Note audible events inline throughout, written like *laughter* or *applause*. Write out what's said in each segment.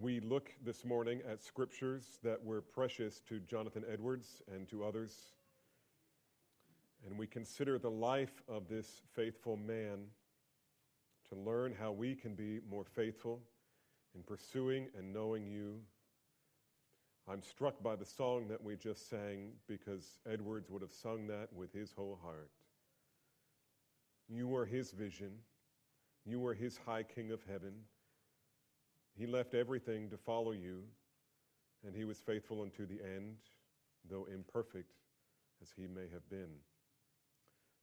We look this morning at scriptures that were precious to Jonathan Edwards and to others. And we consider the life of this faithful man to learn how we can be more faithful in pursuing and knowing you. I'm struck by the song that we just sang because Edwards would have sung that with his whole heart. You were his vision, you were his high king of heaven. He left everything to follow you, and he was faithful unto the end, though imperfect as he may have been.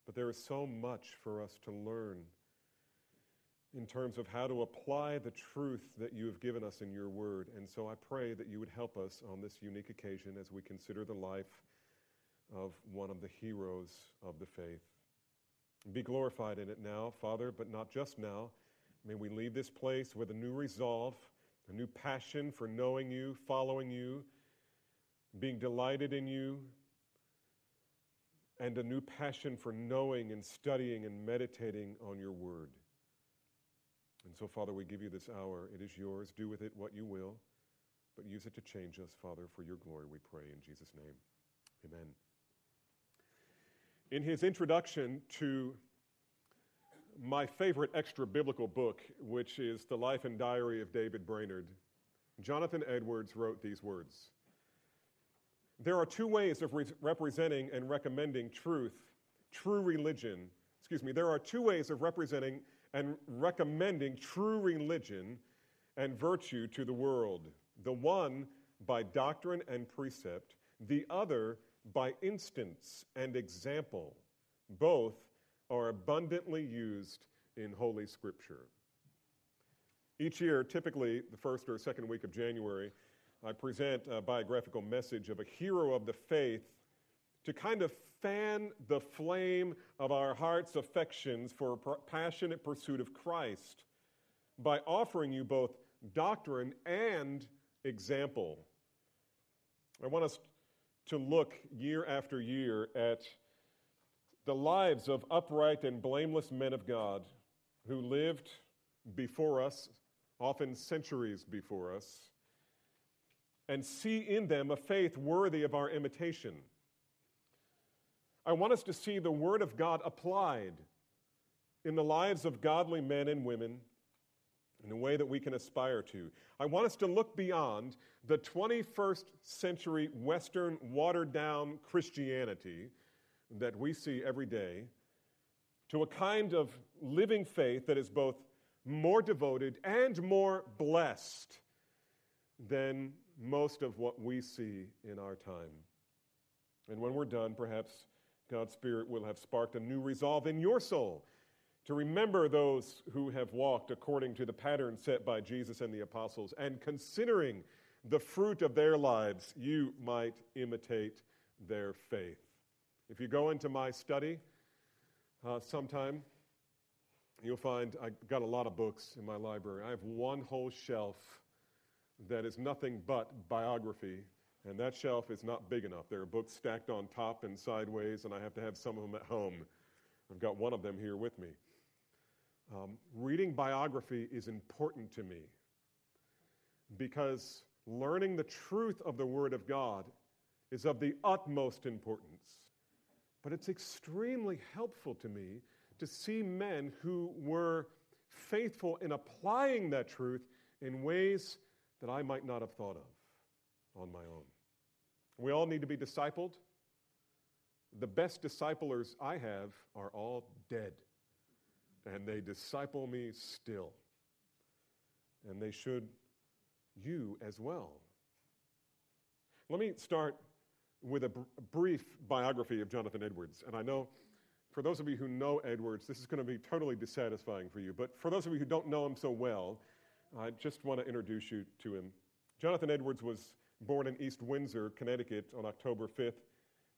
But there is so much for us to learn in terms of how to apply the truth that you have given us in your word. And so I pray that you would help us on this unique occasion as we consider the life of one of the heroes of the faith. Be glorified in it now, Father, but not just now. May we leave this place with a new resolve, a new passion for knowing you, following you, being delighted in you, and a new passion for knowing and studying and meditating on your word. And so, Father, we give you this hour. It is yours. Do with it what you will, but use it to change us, Father, for your glory, we pray in Jesus' name. Amen. In his introduction to my favorite extra biblical book, which is The Life and Diary of David Brainerd, Jonathan Edwards wrote these words There are two ways of re- representing and recommending truth, true religion. Excuse me, there are two ways of representing and recommending true religion and virtue to the world. The one by doctrine and precept, the other by instance and example. Both are abundantly used in Holy Scripture. Each year, typically the first or second week of January, I present a biographical message of a hero of the faith to kind of fan the flame of our heart's affections for a passionate pursuit of Christ by offering you both doctrine and example. I want us to look year after year at the lives of upright and blameless men of God who lived before us, often centuries before us, and see in them a faith worthy of our imitation. I want us to see the Word of God applied in the lives of godly men and women in a way that we can aspire to. I want us to look beyond the 21st century Western watered down Christianity that we see every day to a kind of living faith that is both more devoted and more blessed than most of what we see in our time. And when we're done, perhaps God's Spirit will have sparked a new resolve in your soul to remember those who have walked according to the pattern set by Jesus and the apostles, and considering the fruit of their lives, you might imitate their faith. If you go into my study uh, sometime, you'll find I've got a lot of books in my library. I have one whole shelf that is nothing but biography, and that shelf is not big enough. There are books stacked on top and sideways, and I have to have some of them at home. I've got one of them here with me. Um, reading biography is important to me because learning the truth of the Word of God is of the utmost importance. But it's extremely helpful to me to see men who were faithful in applying that truth in ways that I might not have thought of on my own. We all need to be discipled. The best disciplers I have are all dead, and they disciple me still. And they should you as well. Let me start with a br- brief biography of Jonathan Edwards. And I know for those of you who know Edwards, this is going to be totally dissatisfying for you. But for those of you who don't know him so well, I just want to introduce you to him. Jonathan Edwards was born in East Windsor, Connecticut on October 5th,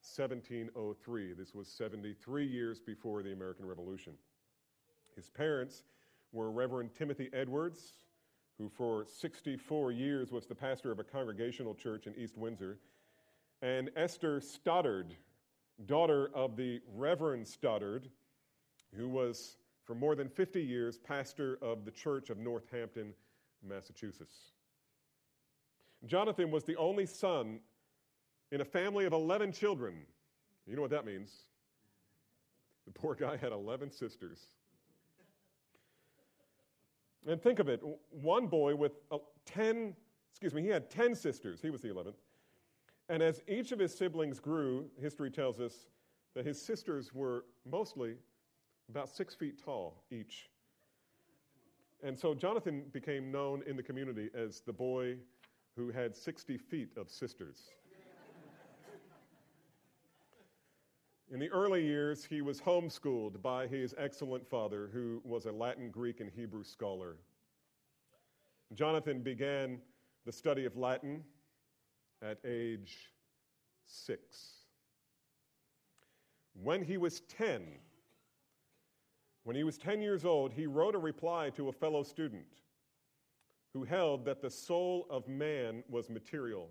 1703. This was 73 years before the American Revolution. His parents were Reverend Timothy Edwards, who for 64 years was the pastor of a congregational church in East Windsor, and Esther Stoddard, daughter of the Reverend Stoddard, who was for more than 50 years pastor of the Church of Northampton, Massachusetts. Jonathan was the only son in a family of 11 children. You know what that means? The poor guy had 11 sisters. And think of it one boy with uh, 10, excuse me, he had 10 sisters. He was the 11th. And as each of his siblings grew, history tells us that his sisters were mostly about six feet tall each. And so Jonathan became known in the community as the boy who had 60 feet of sisters. In the early years, he was homeschooled by his excellent father, who was a Latin, Greek, and Hebrew scholar. Jonathan began the study of Latin at age six. When he was 10, when he was 10 years old, he wrote a reply to a fellow student who held that the soul of man was material.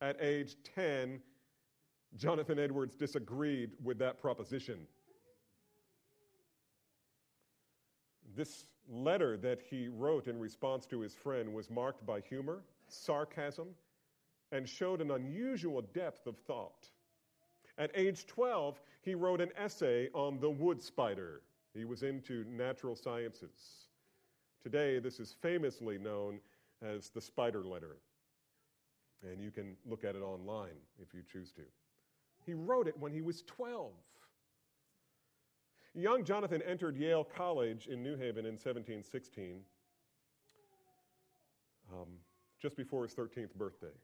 At age 10, Jonathan Edwards disagreed with that proposition. This letter that he wrote in response to his friend was marked by humor, sarcasm, and showed an unusual depth of thought. At age 12, he wrote an essay on the wood spider. He was into natural sciences. Today, this is famously known as the spider letter. And you can look at it online if you choose to. He wrote it when he was 12. Young Jonathan entered Yale College in New Haven in 1716, um, just before his 13th birthday.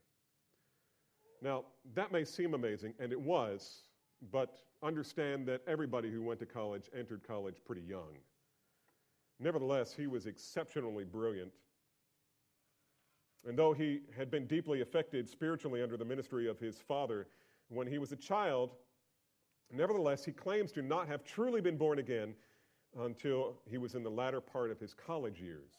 Now, that may seem amazing, and it was, but understand that everybody who went to college entered college pretty young. Nevertheless, he was exceptionally brilliant. And though he had been deeply affected spiritually under the ministry of his father when he was a child, nevertheless, he claims to not have truly been born again until he was in the latter part of his college years.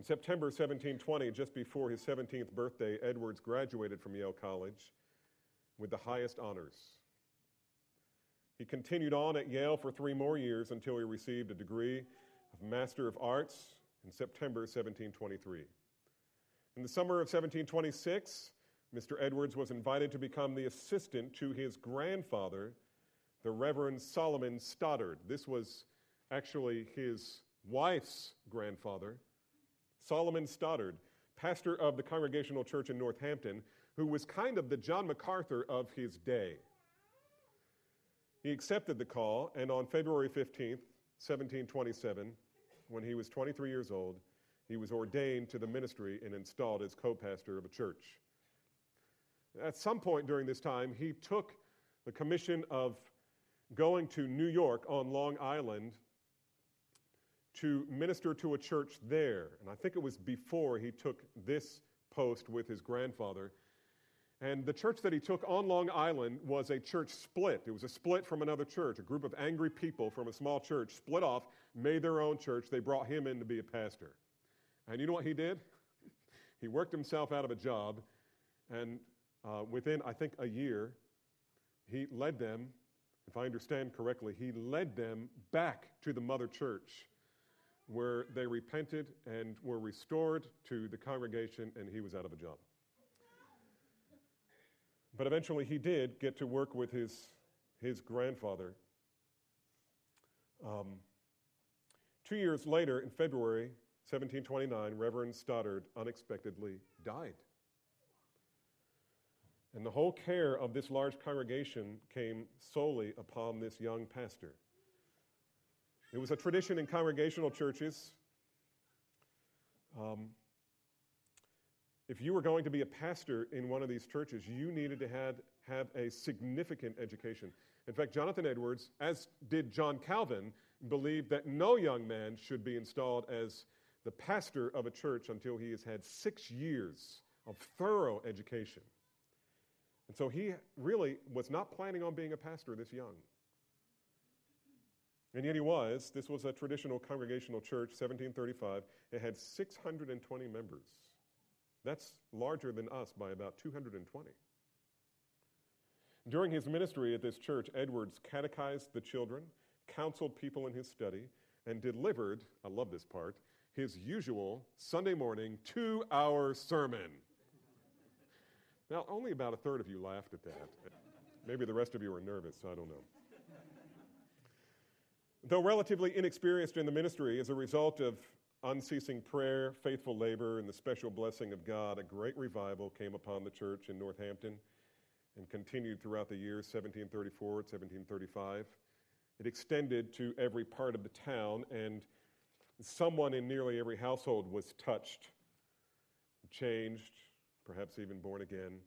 In September 1720, just before his 17th birthday, Edwards graduated from Yale College with the highest honors. He continued on at Yale for three more years until he received a degree of Master of Arts in September 1723. In the summer of 1726, Mr. Edwards was invited to become the assistant to his grandfather, the Reverend Solomon Stoddard. This was actually his wife's grandfather. Solomon Stoddard, pastor of the Congregational Church in Northampton, who was kind of the John MacArthur of his day. He accepted the call, and on February 15th, 1727, when he was 23 years old, he was ordained to the ministry and installed as co pastor of a church. At some point during this time, he took the commission of going to New York on Long Island to minister to a church there. And I think it was before he took this post with his grandfather. And the church that he took on Long Island was a church split. It was a split from another church. A group of angry people from a small church split off, made their own church. They brought him in to be a pastor. And you know what he did? *laughs* he worked himself out of a job, and uh, within, I think, a year, he led them, if I understand correctly, he led them back to the mother church where they repented and were restored to the congregation, and he was out of a job. But eventually, he did get to work with his, his grandfather. Um, two years later, in February 1729, Reverend Stoddard unexpectedly died. And the whole care of this large congregation came solely upon this young pastor. It was a tradition in congregational churches. Um, if you were going to be a pastor in one of these churches, you needed to have, have a significant education. In fact, Jonathan Edwards, as did John Calvin, believed that no young man should be installed as the pastor of a church until he has had six years of thorough education. And so he really was not planning on being a pastor this young. And yet he was. This was a traditional congregational church, 1735. It had 620 members. That's larger than us by about 220. During his ministry at this church, Edwards catechized the children, counseled people in his study, and delivered, I love this part, his usual Sunday morning two hour sermon. Now, only about a third of you laughed at that. Maybe the rest of you were nervous, I don't know. Though relatively inexperienced in the ministry, as a result of unceasing prayer, faithful labor, and the special blessing of God, a great revival came upon the church in Northampton and continued throughout the years 1734 and 1735. It extended to every part of the town, and someone in nearly every household was touched, changed, perhaps even born again.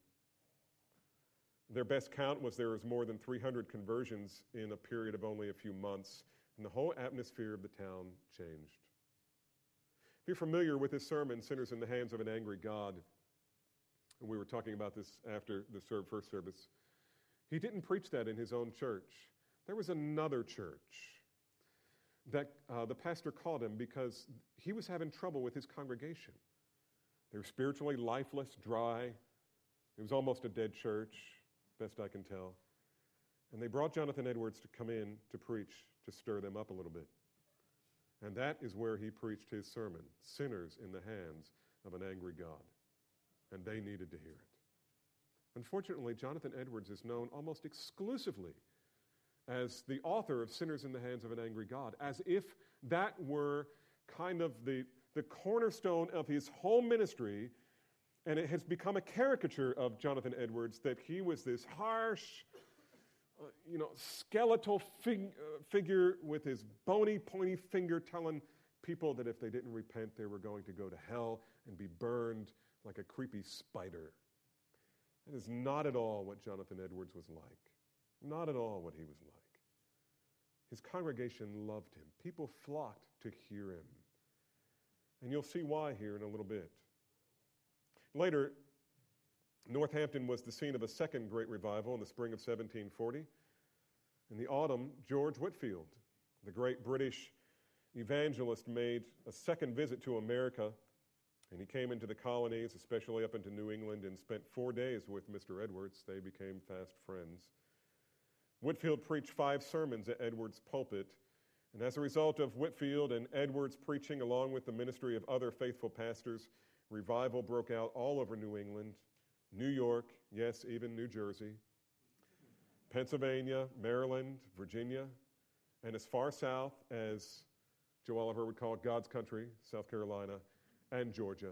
Their best count was there was more than 300 conversions in a period of only a few months, and the whole atmosphere of the town changed. If you're familiar with his sermon, Sinners in the Hands of an Angry God, and we were talking about this after the first service, he didn't preach that in his own church. There was another church that uh, the pastor called him because he was having trouble with his congregation. They were spiritually lifeless, dry. It was almost a dead church, best I can tell. And they brought Jonathan Edwards to come in to preach to stir them up a little bit. And that is where he preached his sermon Sinners in the Hands of an Angry God. And they needed to hear it. Unfortunately, Jonathan Edwards is known almost exclusively as the author of Sinners in the Hands of an Angry God, as if that were kind of the, the cornerstone of his whole ministry. And it has become a caricature of Jonathan Edwards that he was this harsh, uh, you know, skeletal fig- uh, figure with his bony, pointy finger telling people that if they didn't repent, they were going to go to hell and be burned like a creepy spider. That is not at all what Jonathan Edwards was like. Not at all what he was like. His congregation loved him. People flocked to hear him. And you'll see why here in a little bit. Later, Northampton was the scene of a second great revival in the spring of 1740. In the autumn, George Whitefield, the great British evangelist, made a second visit to America. And he came into the colonies, especially up into New England, and spent four days with Mr. Edwards. They became fast friends. Whitefield preached five sermons at Edwards' pulpit. And as a result of Whitefield and Edwards preaching, along with the ministry of other faithful pastors, revival broke out all over New England, New York, yes, even New Jersey, Pennsylvania, Maryland, Virginia, and as far south as Joe Oliver would call it God's country, South Carolina, and Georgia.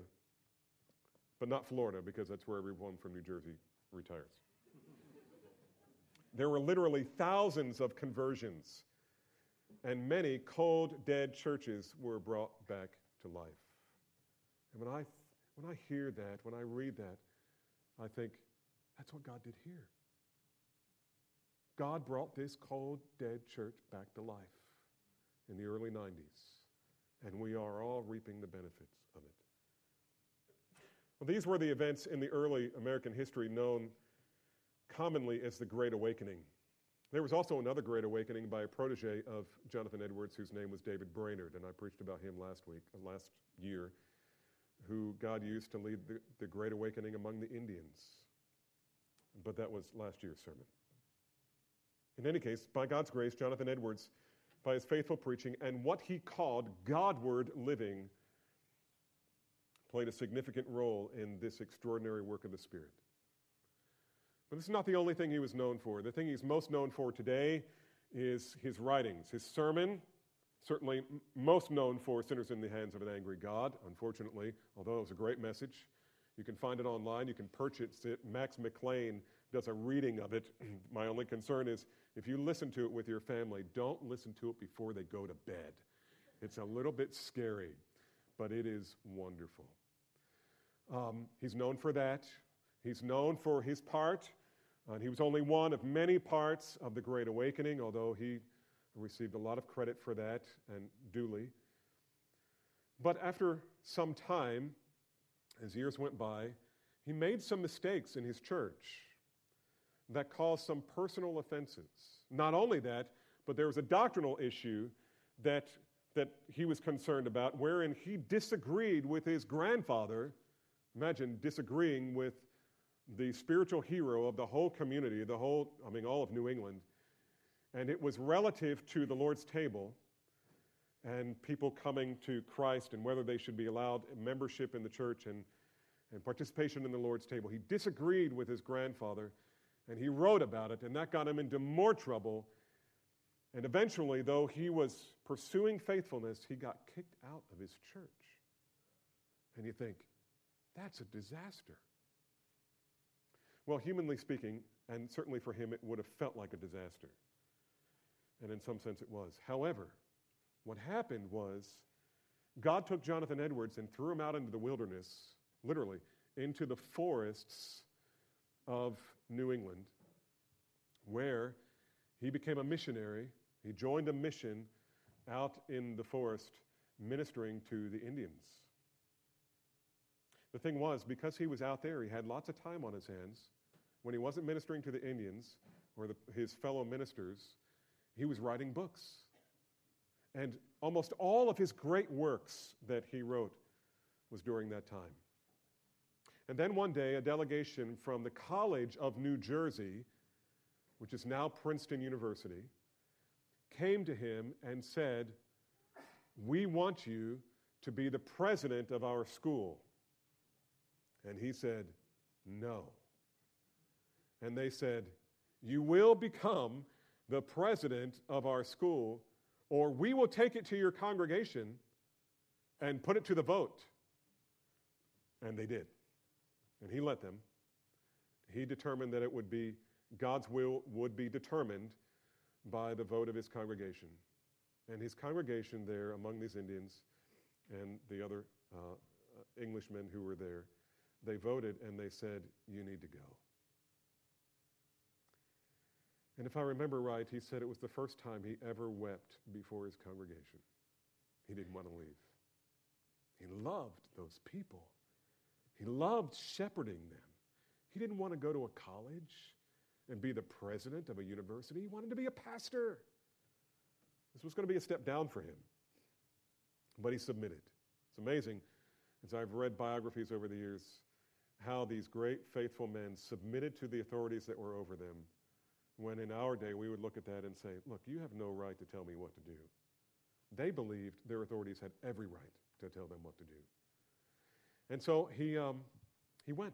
But not Florida, because that's where everyone from New Jersey retires. there were literally thousands of conversions, and many cold, dead churches were brought back to life. And when I, when I hear that, when I read that, I think, that's what God did here. God brought this cold, dead church back to life in the early 90s, and we are all reaping the benefits of it. Well, these were the events in the early American history known commonly as the Great Awakening. There was also another Great Awakening by a protege of Jonathan Edwards, whose name was David Brainerd, and I preached about him last week, last year who God used to lead the, the Great Awakening among the Indians. But that was last year's sermon. In any case, by God's grace, Jonathan Edwards, by his faithful preaching and what he called Godward living, played a significant role in this extraordinary work of the Spirit. But this is not the only thing he was known for. The thing he's most known for today is his writings, his sermon, certainly most known for Sinners in the Hands of an Angry God, unfortunately, although it was a great message. You can find it online, you can purchase it. Max McLean does a reading of it. *clears throat* My only concern is if you listen to it with your family, don't listen to it before they go to bed. It's a little bit scary, but it is wonderful. Um, he's known for that. He's known for his part, and he was only one of many parts of the Great Awakening, although he received a lot of credit for that, and duly. But after some time, as years went by, he made some mistakes in his church that caused some personal offenses. Not only that, but there was a doctrinal issue that, that he was concerned about, wherein he disagreed with his grandfather. Imagine disagreeing with the spiritual hero of the whole community, the whole, I mean, all of New England, and it was relative to the Lord's table. and people coming to Christ and whether they should be allowed membership in the church and, and participation in the Lord's table. He disagreed with his grandfather and he wrote about it, and that got him into more trouble. And eventually, though he was pursuing faithfulness, he got kicked out of his church. And you think, that's a disaster. Well, humanly speaking, and certainly for him, it would have felt like a disaster. And in some sense, it was. However, what happened was God took Jonathan Edwards and threw him out into the wilderness, literally, into the forests of New England, where he became a missionary. He joined a mission out in the forest ministering to the Indians. The thing was, because he was out there, he had lots of time on his hands. When he wasn't ministering to the Indians or the, his fellow ministers, he was writing books. And almost all of his great works that he wrote was during that time. And then one day, a delegation from the College of New Jersey, which is now Princeton University, came to him and said, We want you to be the president of our school. And he said, No. And they said, You will become the president of our school, or we will take it to your congregation and put it to the vote. And they did. And he let them. He determined that it would be, God's will would be determined by the vote of his congregation. And his congregation there among these Indians and the other uh, Englishmen who were there, they voted and they said, You need to go. And if I remember right, he said it was the first time he ever wept before his congregation. He didn't want to leave. He loved those people, he loved shepherding them. He didn't want to go to a college and be the president of a university, he wanted to be a pastor. This was going to be a step down for him. But he submitted. It's amazing, as I've read biographies over the years, how these great faithful men submitted to the authorities that were over them when in our day we would look at that and say, Look, you have no right to tell me what to do. They believed their authorities had every right to tell them what to do. And so he, um, he went.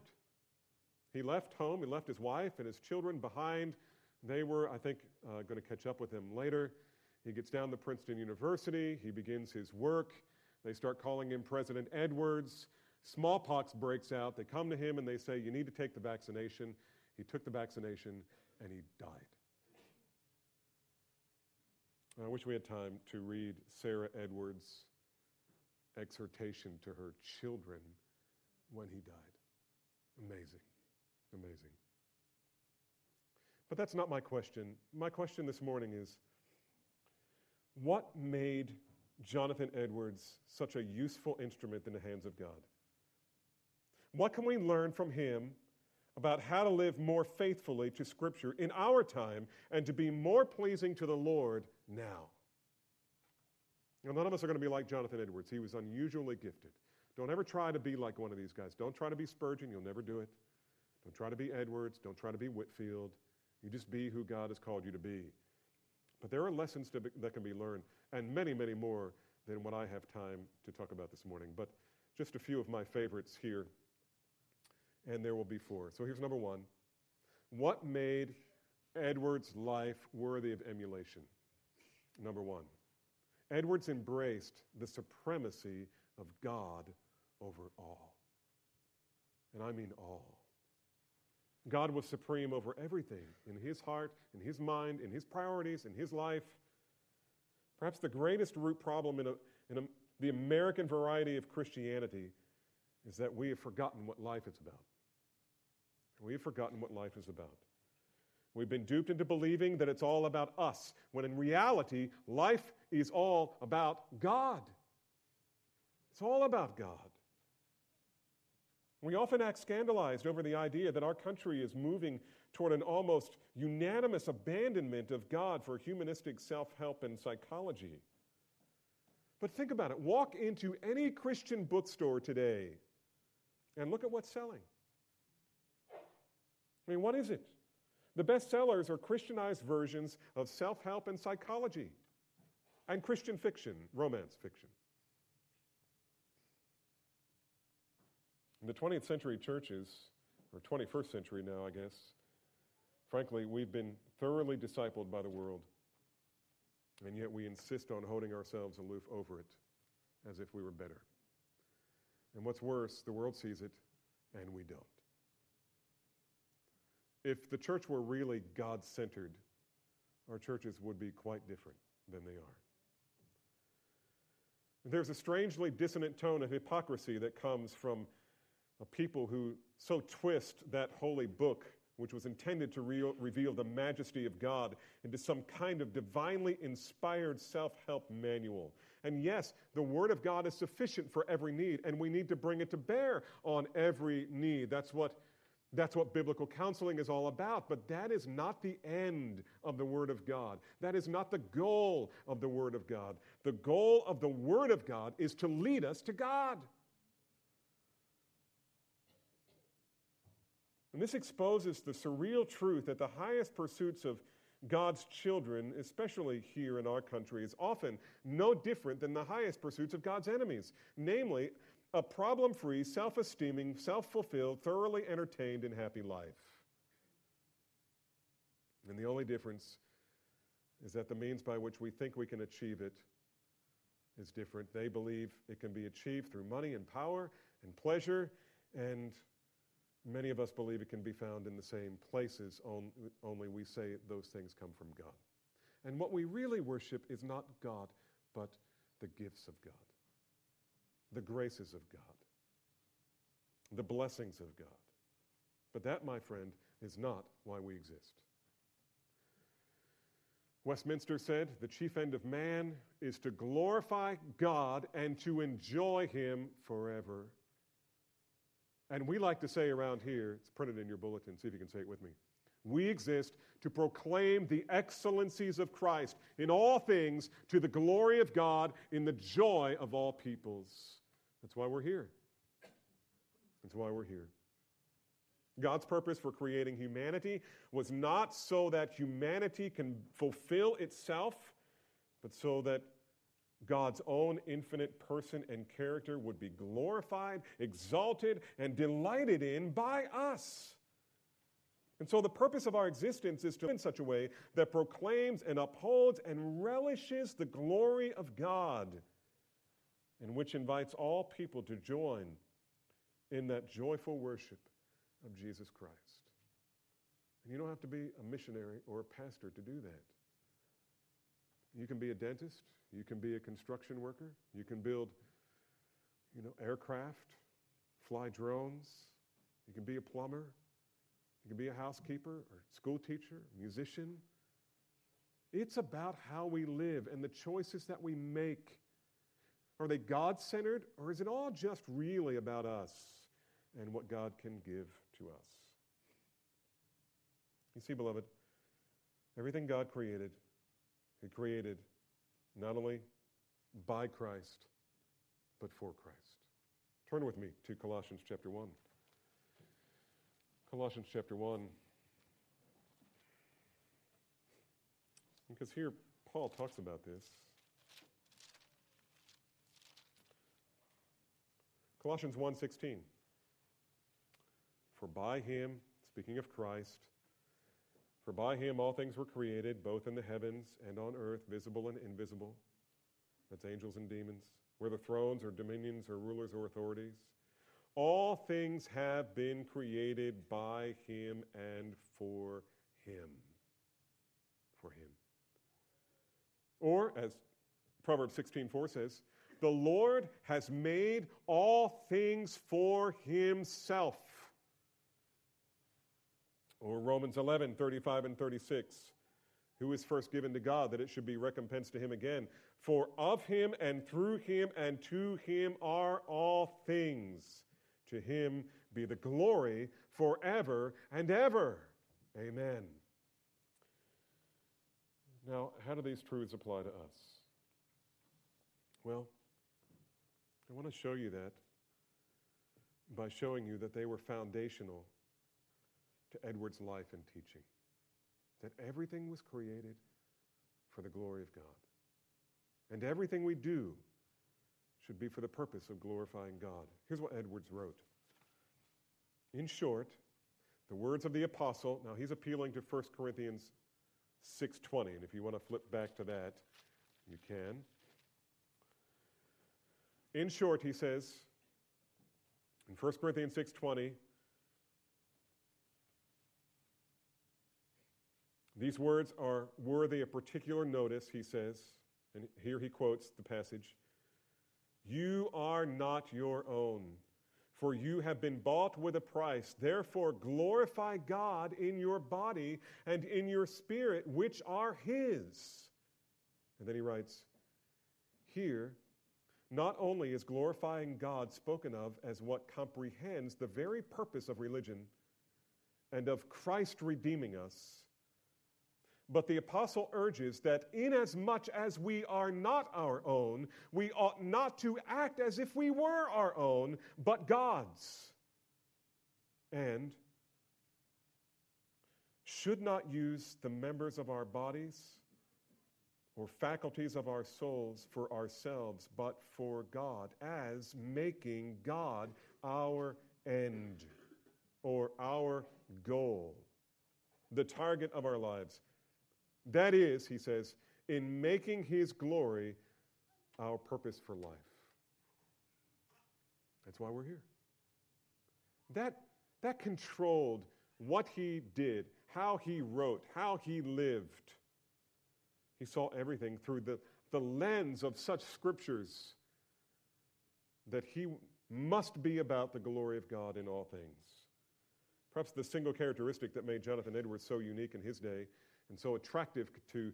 He left home, he left his wife and his children behind. They were, I think, uh, going to catch up with him later. He gets down to Princeton University, he begins his work. They start calling him President Edwards. Smallpox breaks out. They come to him and they say, You need to take the vaccination. He took the vaccination and he died. I wish we had time to read Sarah Edwards' exhortation to her children when he died. Amazing. Amazing. But that's not my question. My question this morning is what made Jonathan Edwards such a useful instrument in the hands of God? What can we learn from him about how to live more faithfully to Scripture in our time and to be more pleasing to the Lord now. Now, none of us are going to be like Jonathan Edwards. He was unusually gifted. Don't ever try to be like one of these guys. Don't try to be Spurgeon, you'll never do it. Don't try to be Edwards. Don't try to be Whitefield. You just be who God has called you to be. But there are lessons be, that can be learned, and many, many more than what I have time to talk about this morning. But just a few of my favorites here and there will be four. So here's number one What made Edwards' life worthy of emulation? Number one, Edwards embraced the supremacy of God over all. And I mean all. God was supreme over everything in his heart, in his mind, in his priorities, in his life. Perhaps the greatest root problem in, a, in a, the American variety of Christianity is that we have forgotten what life is about. We've forgotten what life is about. We've been duped into believing that it's all about us, when in reality, life is all about God. It's all about God. We often act scandalized over the idea that our country is moving toward an almost unanimous abandonment of God for humanistic self help and psychology. But think about it. Walk into any Christian bookstore today and look at what's selling. I mean, what is it? The bestsellers are Christianized versions of self help and psychology. and Christian fiction, romance fiction. In the 20th century churches, or 21st century now, I guess, frankly, we've been thoroughly discipled by the world, and yet we insist on holding ourselves aloof over it as if we were better. And what's worse, the world sees it, and we don't. If the church were really God centered, our churches would be quite different than they are. There's a strangely dissonant tone of hypocrisy that comes from a people who so twist that holy book, which was intended to re- reveal the majesty of God, into some kind of divinely inspired self help manual. And yes, the Word of God is sufficient for every need, and we need to bring it to bear on every need. That's what that's what biblical counseling is all about, but that is not the end of the Word of God. That is not the goal of the Word of God. The goal of the Word of God is to lead us to God. And this exposes the surreal truth that the highest pursuits of God's children, especially here in our country, is often no different than the highest pursuits of God's enemies, namely, a problem free, self esteeming, self fulfilled, thoroughly entertained, and happy life. And the only difference is that the means by which we think we can achieve it is different. They believe it can be achieved through money and power and pleasure, and many of us believe it can be found in the same places, only we say those things come from God. And what we really worship is not God, but the gifts of God the graces of God, the blessings of God. But that, my friend, is not why we exist. Westminster said, The chief end of man is to glorify God and to enjoy Him forever. And we like to say around here, it's printed in your bulletin, see if you can say it with me. We exist to proclaim the excellencies of Christ in all things to the glory of God in the joy of all peoples. That's why we're here. That's why we're here. God's purpose for creating humanity was not so that humanity can fulfill itself, but so that God's own infinite person and character would be glorified, exalted, and delighted in by us. And so the purpose of our existence is to in such a way that proclaims and upholds and relishes the glory of God and which invites all people to join in that joyful worship of Jesus Christ. And you don't have to be a missionary or a pastor to do that. You can be a dentist, you can be a construction worker, you can build you know, aircraft, fly drones, you can be a plumber, you can be a housekeeper or school teacher, musician. It's about how we live and the choices that we make are they God centered, or is it all just really about us and what God can give to us? You see, beloved, everything God created, He created not only by Christ, but for Christ. Turn with me to Colossians chapter 1. Colossians chapter 1. Because here Paul talks about this. Colossians 1:16. For by him, speaking of Christ, for by him all things were created, both in the heavens and on earth, visible and invisible. That's angels and demons, whether thrones or dominions or rulers or authorities. All things have been created by him and for him. For him. Or, as Proverbs 16:4 says, the Lord has made all things for himself. Or Romans 11, 35 and 36. Who is first given to God that it should be recompensed to him again? For of him and through him and to him are all things. To him be the glory forever and ever. Amen. Now, how do these truths apply to us? Well, I want to show you that by showing you that they were foundational to Edwards' life and teaching. That everything was created for the glory of God. And everything we do should be for the purpose of glorifying God. Here's what Edwards wrote. In short, the words of the apostle, now he's appealing to 1 Corinthians 6:20, and if you want to flip back to that, you can. In short, he says in 1 Corinthians 6:20, these words are worthy of particular notice, he says, and here he quotes the passage. You are not your own, for you have been bought with a price. Therefore, glorify God in your body and in your spirit, which are His. And then he writes, Here, not only is glorifying God spoken of as what comprehends the very purpose of religion and of Christ redeeming us, but the apostle urges that inasmuch as we are not our own, we ought not to act as if we were our own, but God's. And should not use the members of our bodies or faculties of our souls for ourselves, but for God, as making God our end or our goal, the target of our lives. That is, he says, in making his glory our purpose for life. That's why we're here. That, that controlled what he did, how he wrote, how he lived. He saw everything through the, the lens of such scriptures that he must be about the glory of God in all things. Perhaps the single characteristic that made Jonathan Edwards so unique in his day and so attractive to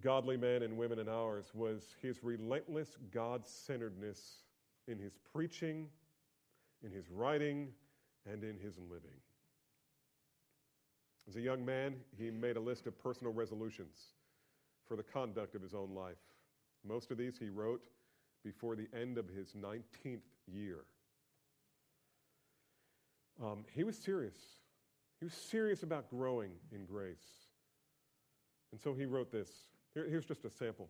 godly men and women in ours was his relentless God centeredness in his preaching, in his writing, and in his living. As a young man, he made a list of personal resolutions for the conduct of his own life. Most of these he wrote before the end of his 19th year. Um, he was serious. He was serious about growing in grace. And so he wrote this. Here, here's just a sample.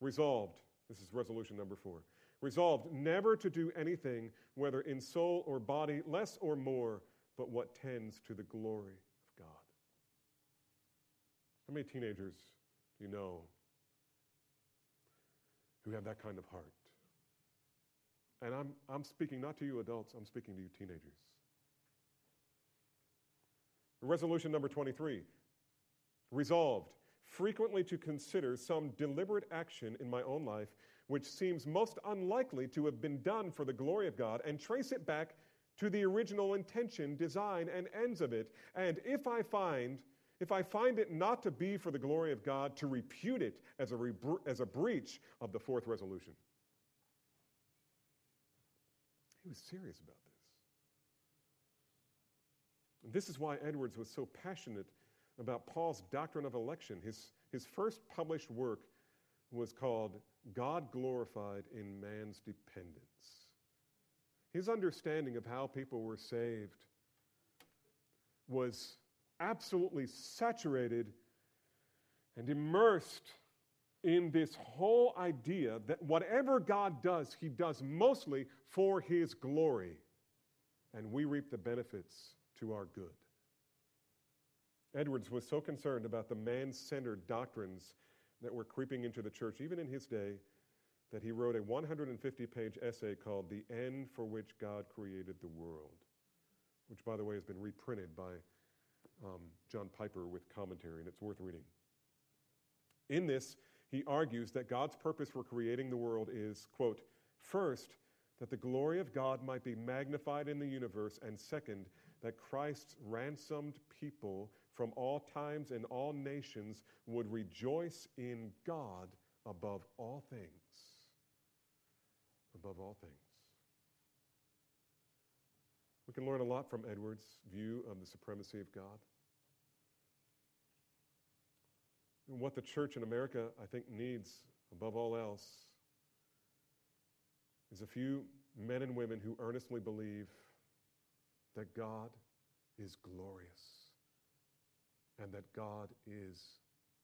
Resolved, this is resolution number four. Resolved never to do anything, whether in soul or body, less or more, but what tends to the glory. How many teenagers do you know who have that kind of heart? And I'm, I'm speaking not to you adults, I'm speaking to you teenagers. Resolution number 23 Resolved frequently to consider some deliberate action in my own life which seems most unlikely to have been done for the glory of God and trace it back to the original intention, design, and ends of it. And if I find if I find it not to be for the glory of God, to repute it as a, as a breach of the fourth resolution. He was serious about this. And this is why Edwards was so passionate about Paul's doctrine of election. His, his first published work was called God Glorified in Man's Dependence. His understanding of how people were saved was absolutely saturated and immersed in this whole idea that whatever God does, He does mostly for His glory, and we reap the benefits to our good. Edwards was so concerned about the man centered doctrines that were creeping into the church, even in his day, that he wrote a 150 page essay called The End for Which God Created the World, which, by the way, has been reprinted by um, John Piper with commentary, and it's worth reading. In this, he argues that God's purpose for creating the world is, quote, first, that the glory of God might be magnified in the universe, and second, that Christ's ransomed people from all times and all nations would rejoice in God above all things. Above all things. We can learn a lot from Edwards' view of the supremacy of God. And what the church in America, I think, needs above all else is a few men and women who earnestly believe that God is glorious and that God is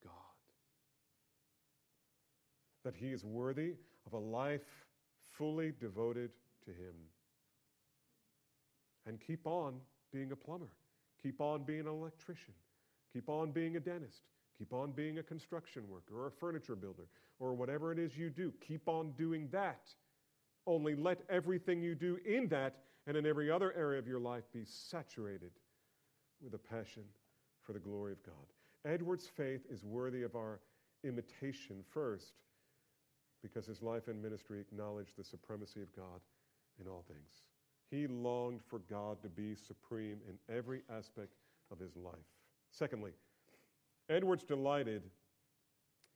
God. that he is worthy of a life fully devoted to him. And keep on being a plumber, keep on being an electrician, keep on being a dentist, keep on being a construction worker or a furniture builder or whatever it is you do. Keep on doing that. Only let everything you do in that and in every other area of your life be saturated with a passion for the glory of God. Edwards' faith is worthy of our imitation first because his life and ministry acknowledged the supremacy of God in all things. He longed for God to be supreme in every aspect of his life. Secondly, Edwards delighted,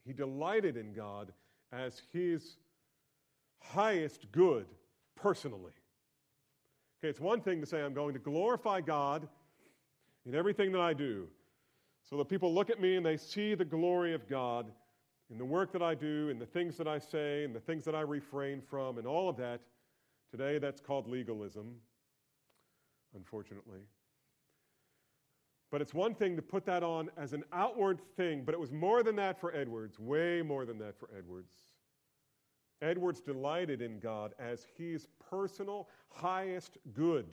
he delighted in God as his highest good personally. Okay, it's one thing to say, I'm going to glorify God in everything that I do, so that people look at me and they see the glory of God in the work that I do, in the things that I say, in the things that I refrain from, and all of that. Today, that's called legalism, unfortunately. But it's one thing to put that on as an outward thing, but it was more than that for Edwards, way more than that for Edwards. Edwards delighted in God as his personal highest good.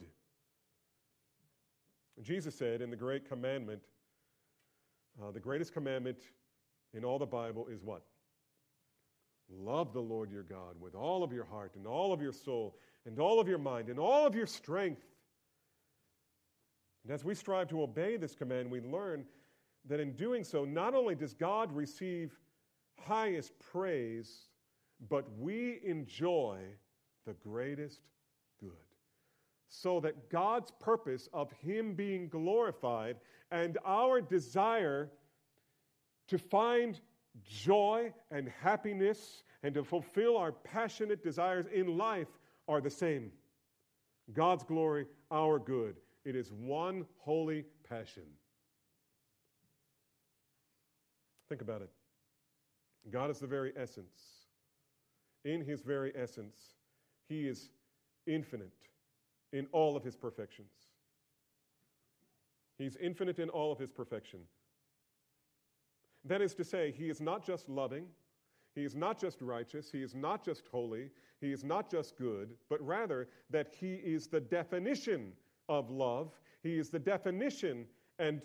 Jesus said in the great commandment, uh, the greatest commandment in all the Bible is what? Love the Lord your God with all of your heart and all of your soul and all of your mind and all of your strength. And as we strive to obey this command, we learn that in doing so, not only does God receive highest praise, but we enjoy the greatest good. So that God's purpose of Him being glorified and our desire to find joy and happiness and to fulfill our passionate desires in life are the same. God's glory, our good. It is one holy passion. Think about it. God is the very essence. In his very essence, he is infinite in all of his perfections. He's infinite in all of his perfection. That is to say, he is not just loving, he is not just righteous, he is not just holy, he is not just good, but rather that he is the definition of love, he is the definition and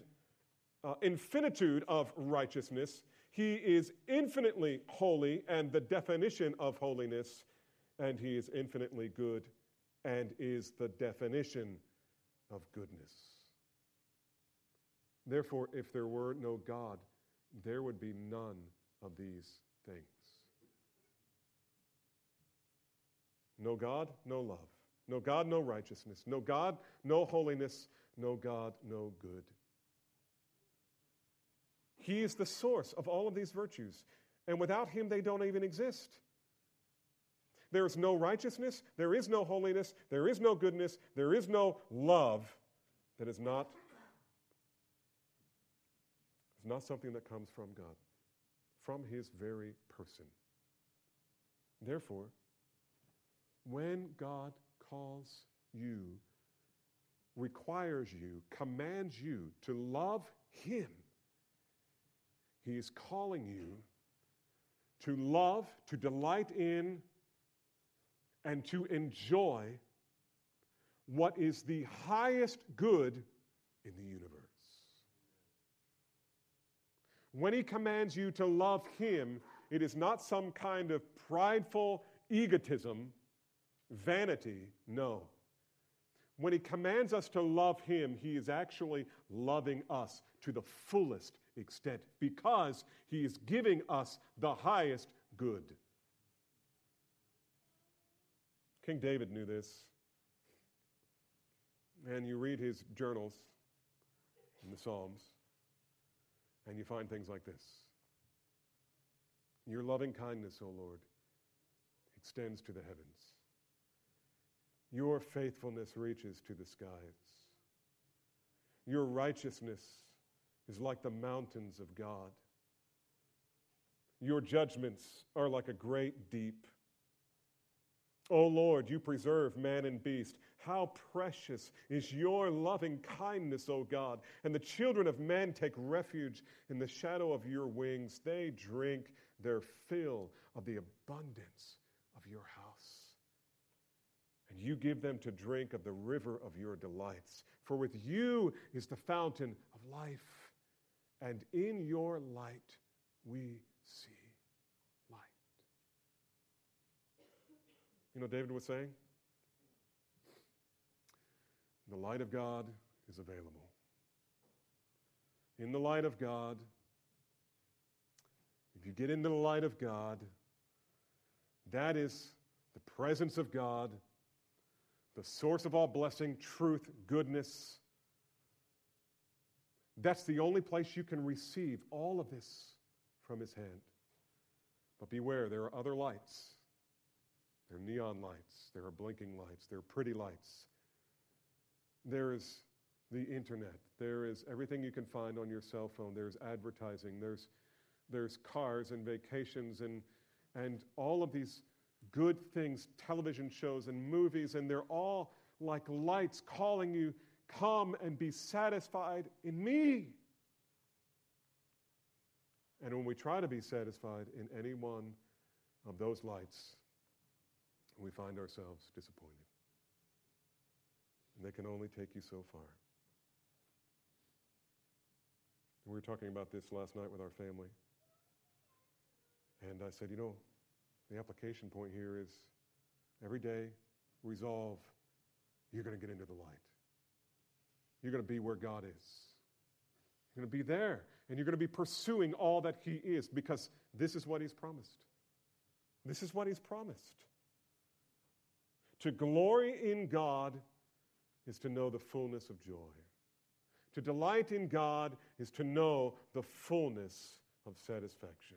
uh, infinitude of righteousness, he is infinitely holy and the definition of holiness, and he is infinitely good and is the definition of goodness. Therefore, if there were no God, there would be none of these things. No God, no love. No God, no righteousness. No God, no holiness. No God, no good. He is the source of all of these virtues, and without Him, they don't even exist. There is no righteousness, there is no holiness, there is no goodness, there is no love that is not is not something that comes from God, from His very person. Therefore, when God calls you, requires you, commands you to love Him, He is calling you to love, to delight in, and to enjoy what is the highest good in the universe. When he commands you to love him, it is not some kind of prideful egotism, vanity. No. When he commands us to love him, he is actually loving us to the fullest extent because he is giving us the highest good. King David knew this. And you read his journals in the Psalms. And you find things like this Your loving kindness, O Lord, extends to the heavens. Your faithfulness reaches to the skies. Your righteousness is like the mountains of God. Your judgments are like a great deep. O Lord, you preserve man and beast. How precious is your loving kindness, O God. And the children of men take refuge in the shadow of your wings. They drink their fill of the abundance of your house. And you give them to drink of the river of your delights. For with you is the fountain of life, and in your light we see light. You know, David was saying, the light of God is available. In the light of God, if you get into the light of God, that is the presence of God, the source of all blessing, truth, goodness. That's the only place you can receive all of this from His hand. But beware, there are other lights. There are neon lights, there are blinking lights, there are pretty lights. There is the internet, there is everything you can find on your cell phone, there's advertising, there's, there's cars and vacations and, and all of these good things, television shows and movies, and they're all like lights calling you, come and be satisfied in me. And when we try to be satisfied in any one of those lights, we find ourselves disappointed. And they can only take you so far. We were talking about this last night with our family. And I said, you know, the application point here is every day, resolve you're going to get into the light. You're going to be where God is. You're going to be there. And you're going to be pursuing all that He is because this is what He's promised. This is what He's promised. To glory in God is to know the fullness of joy. To delight in God is to know the fullness of satisfaction.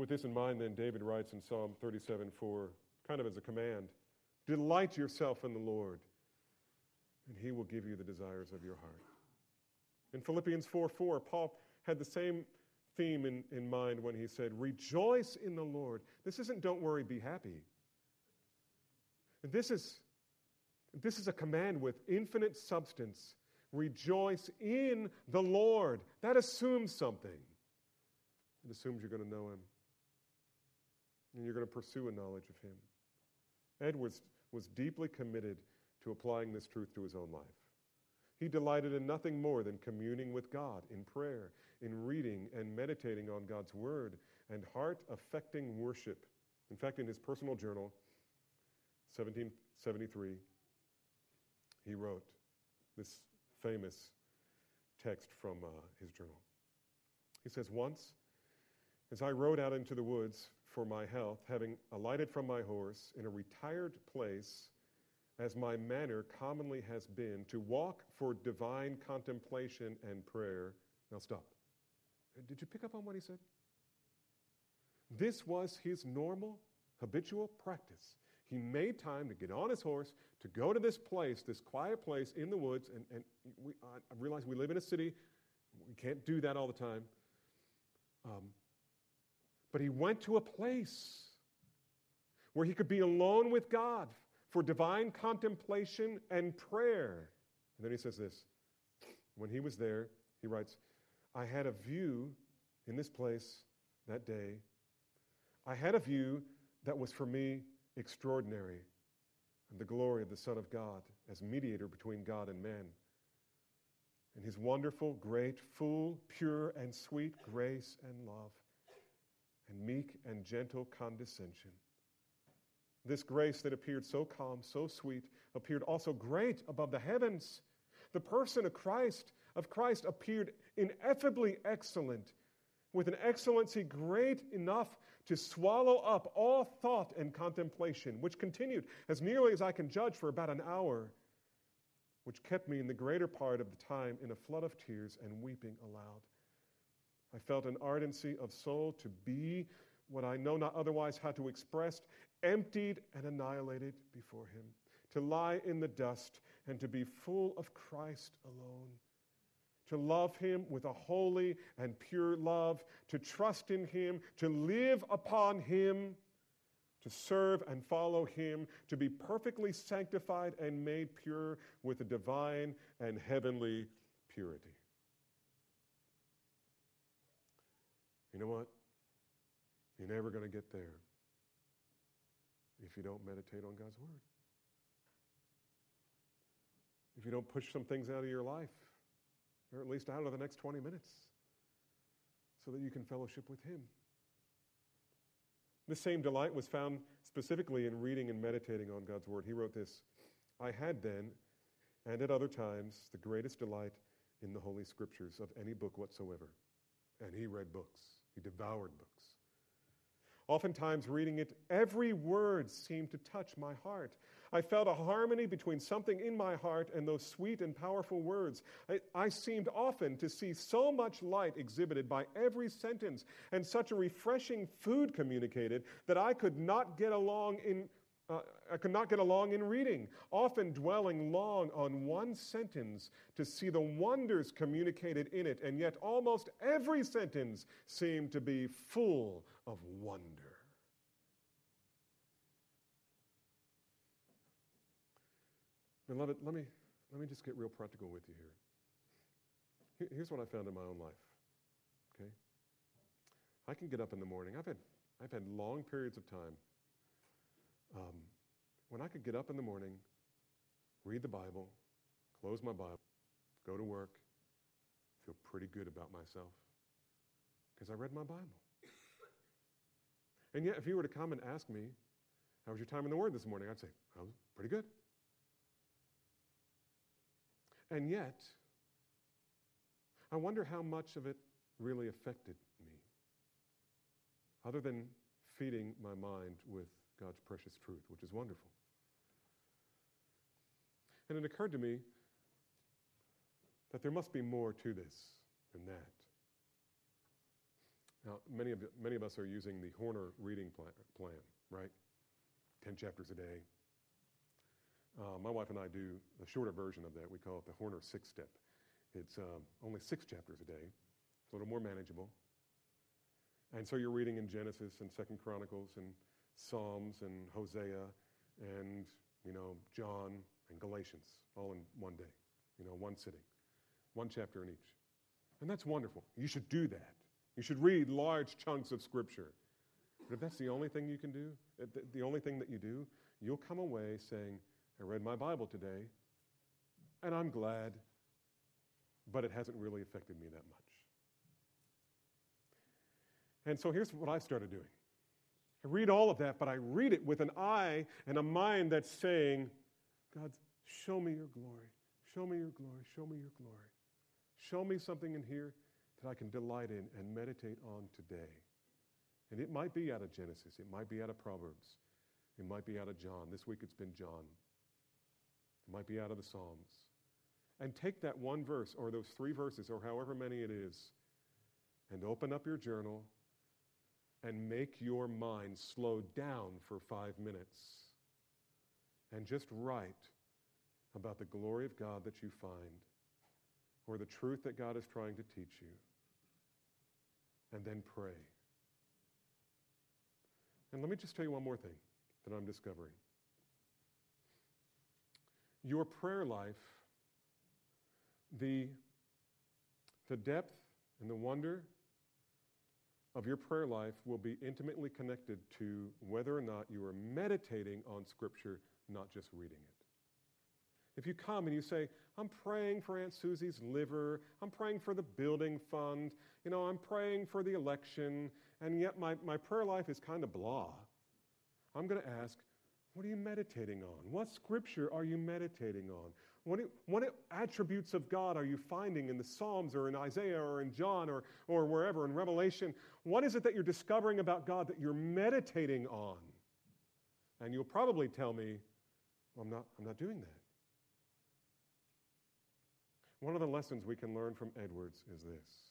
With this in mind, then, David writes in Psalm 37 4, kind of as a command Delight yourself in the Lord, and he will give you the desires of your heart. In Philippians 4 4, Paul had the same theme in, in mind when he said, Rejoice in the Lord. This isn't don't worry, be happy. This is, this is a command with infinite substance. Rejoice in the Lord. That assumes something. It assumes you're going to know Him and you're going to pursue a knowledge of Him. Edwards was deeply committed to applying this truth to his own life. He delighted in nothing more than communing with God in prayer, in reading and meditating on God's Word, and heart affecting worship. In fact, in his personal journal, 1773, he wrote this famous text from uh, his journal. He says, Once, as I rode out into the woods for my health, having alighted from my horse in a retired place, as my manner commonly has been, to walk for divine contemplation and prayer. Now, stop. Did you pick up on what he said? This was his normal, habitual practice. He made time to get on his horse, to go to this place, this quiet place in the woods. And, and we, I realize we live in a city. We can't do that all the time. Um, but he went to a place where he could be alone with God for divine contemplation and prayer. And then he says this when he was there, he writes, I had a view in this place that day. I had a view that was for me extraordinary and the glory of the Son of God as mediator between God and man. And his wonderful, great, full, pure, and sweet grace and love and meek and gentle condescension. This grace that appeared so calm, so sweet, appeared also great above the heavens. The person of Christ, of Christ appeared ineffably excellent, with an excellency great enough to swallow up all thought and contemplation, which continued, as nearly as I can judge, for about an hour, which kept me in the greater part of the time in a flood of tears and weeping aloud. I felt an ardency of soul to be what I know not otherwise how to express, emptied and annihilated before Him, to lie in the dust and to be full of Christ alone, to love Him with a holy and pure love, to trust in Him, to live upon Him, to serve and follow Him, to be perfectly sanctified and made pure with a divine and heavenly purity. You know what? You're never going to get there if you don't meditate on God's Word. If you don't push some things out of your life, or at least out of the next 20 minutes, so that you can fellowship with Him. The same delight was found specifically in reading and meditating on God's Word. He wrote this I had then, and at other times, the greatest delight in the Holy Scriptures of any book whatsoever. And he read books, he devoured books. Oftentimes, reading it, every word seemed to touch my heart. I felt a harmony between something in my heart and those sweet and powerful words. I, I, seemed often to see so much light exhibited by every sentence and such a refreshing food communicated that I could not get along in. Uh, I could not get along in reading, often dwelling long on one sentence to see the wonders communicated in it, and yet almost every sentence seemed to be full of wonder. Beloved, let me, let me just get real practical with you here. Here's what I found in my own life. Okay? I can get up in the morning. I've had, I've had long periods of time um, when I could get up in the morning, read the Bible, close my Bible, go to work, feel pretty good about myself because I read my Bible. And yet, if you were to come and ask me, How was your time in the Word this morning? I'd say, I was pretty good. And yet, I wonder how much of it really affected me, other than feeding my mind with God's precious truth, which is wonderful. And it occurred to me that there must be more to this than that. Now, many of, many of us are using the Horner reading plan, plan right? 10 chapters a day. Uh, my wife and I do the shorter version of that. We call it the Horner six step. It's um, only six chapters a day, it's a little more manageable. And so you're reading in Genesis and Second Chronicles and Psalms and Hosea and, you know, John and Galatians all in one day, you know, one sitting, one chapter in each. And that's wonderful. You should do that. You should read large chunks of Scripture. But if that's the only thing you can do, the only thing that you do, you'll come away saying, I read my Bible today, and I'm glad, but it hasn't really affected me that much. And so here's what I started doing I read all of that, but I read it with an eye and a mind that's saying, God, show me your glory. Show me your glory. Show me your glory. Show me something in here that I can delight in and meditate on today. And it might be out of Genesis, it might be out of Proverbs, it might be out of John. This week it's been John, it might be out of the Psalms. And take that one verse or those three verses or however many it is and open up your journal and make your mind slow down for five minutes and just write about the glory of God that you find or the truth that God is trying to teach you. And then pray. And let me just tell you one more thing that I'm discovering. Your prayer life, the, the depth and the wonder of your prayer life will be intimately connected to whether or not you are meditating on Scripture, not just reading it. If you come and you say, I'm praying for Aunt Susie's liver, I'm praying for the building fund, you know, I'm praying for the election, and yet my, my prayer life is kind of blah, I'm going to ask, what are you meditating on? What scripture are you meditating on? What, what attributes of God are you finding in the Psalms or in Isaiah or in John or, or wherever, in Revelation? What is it that you're discovering about God that you're meditating on? And you'll probably tell me, well, I'm not, I'm not doing that. One of the lessons we can learn from Edwards is this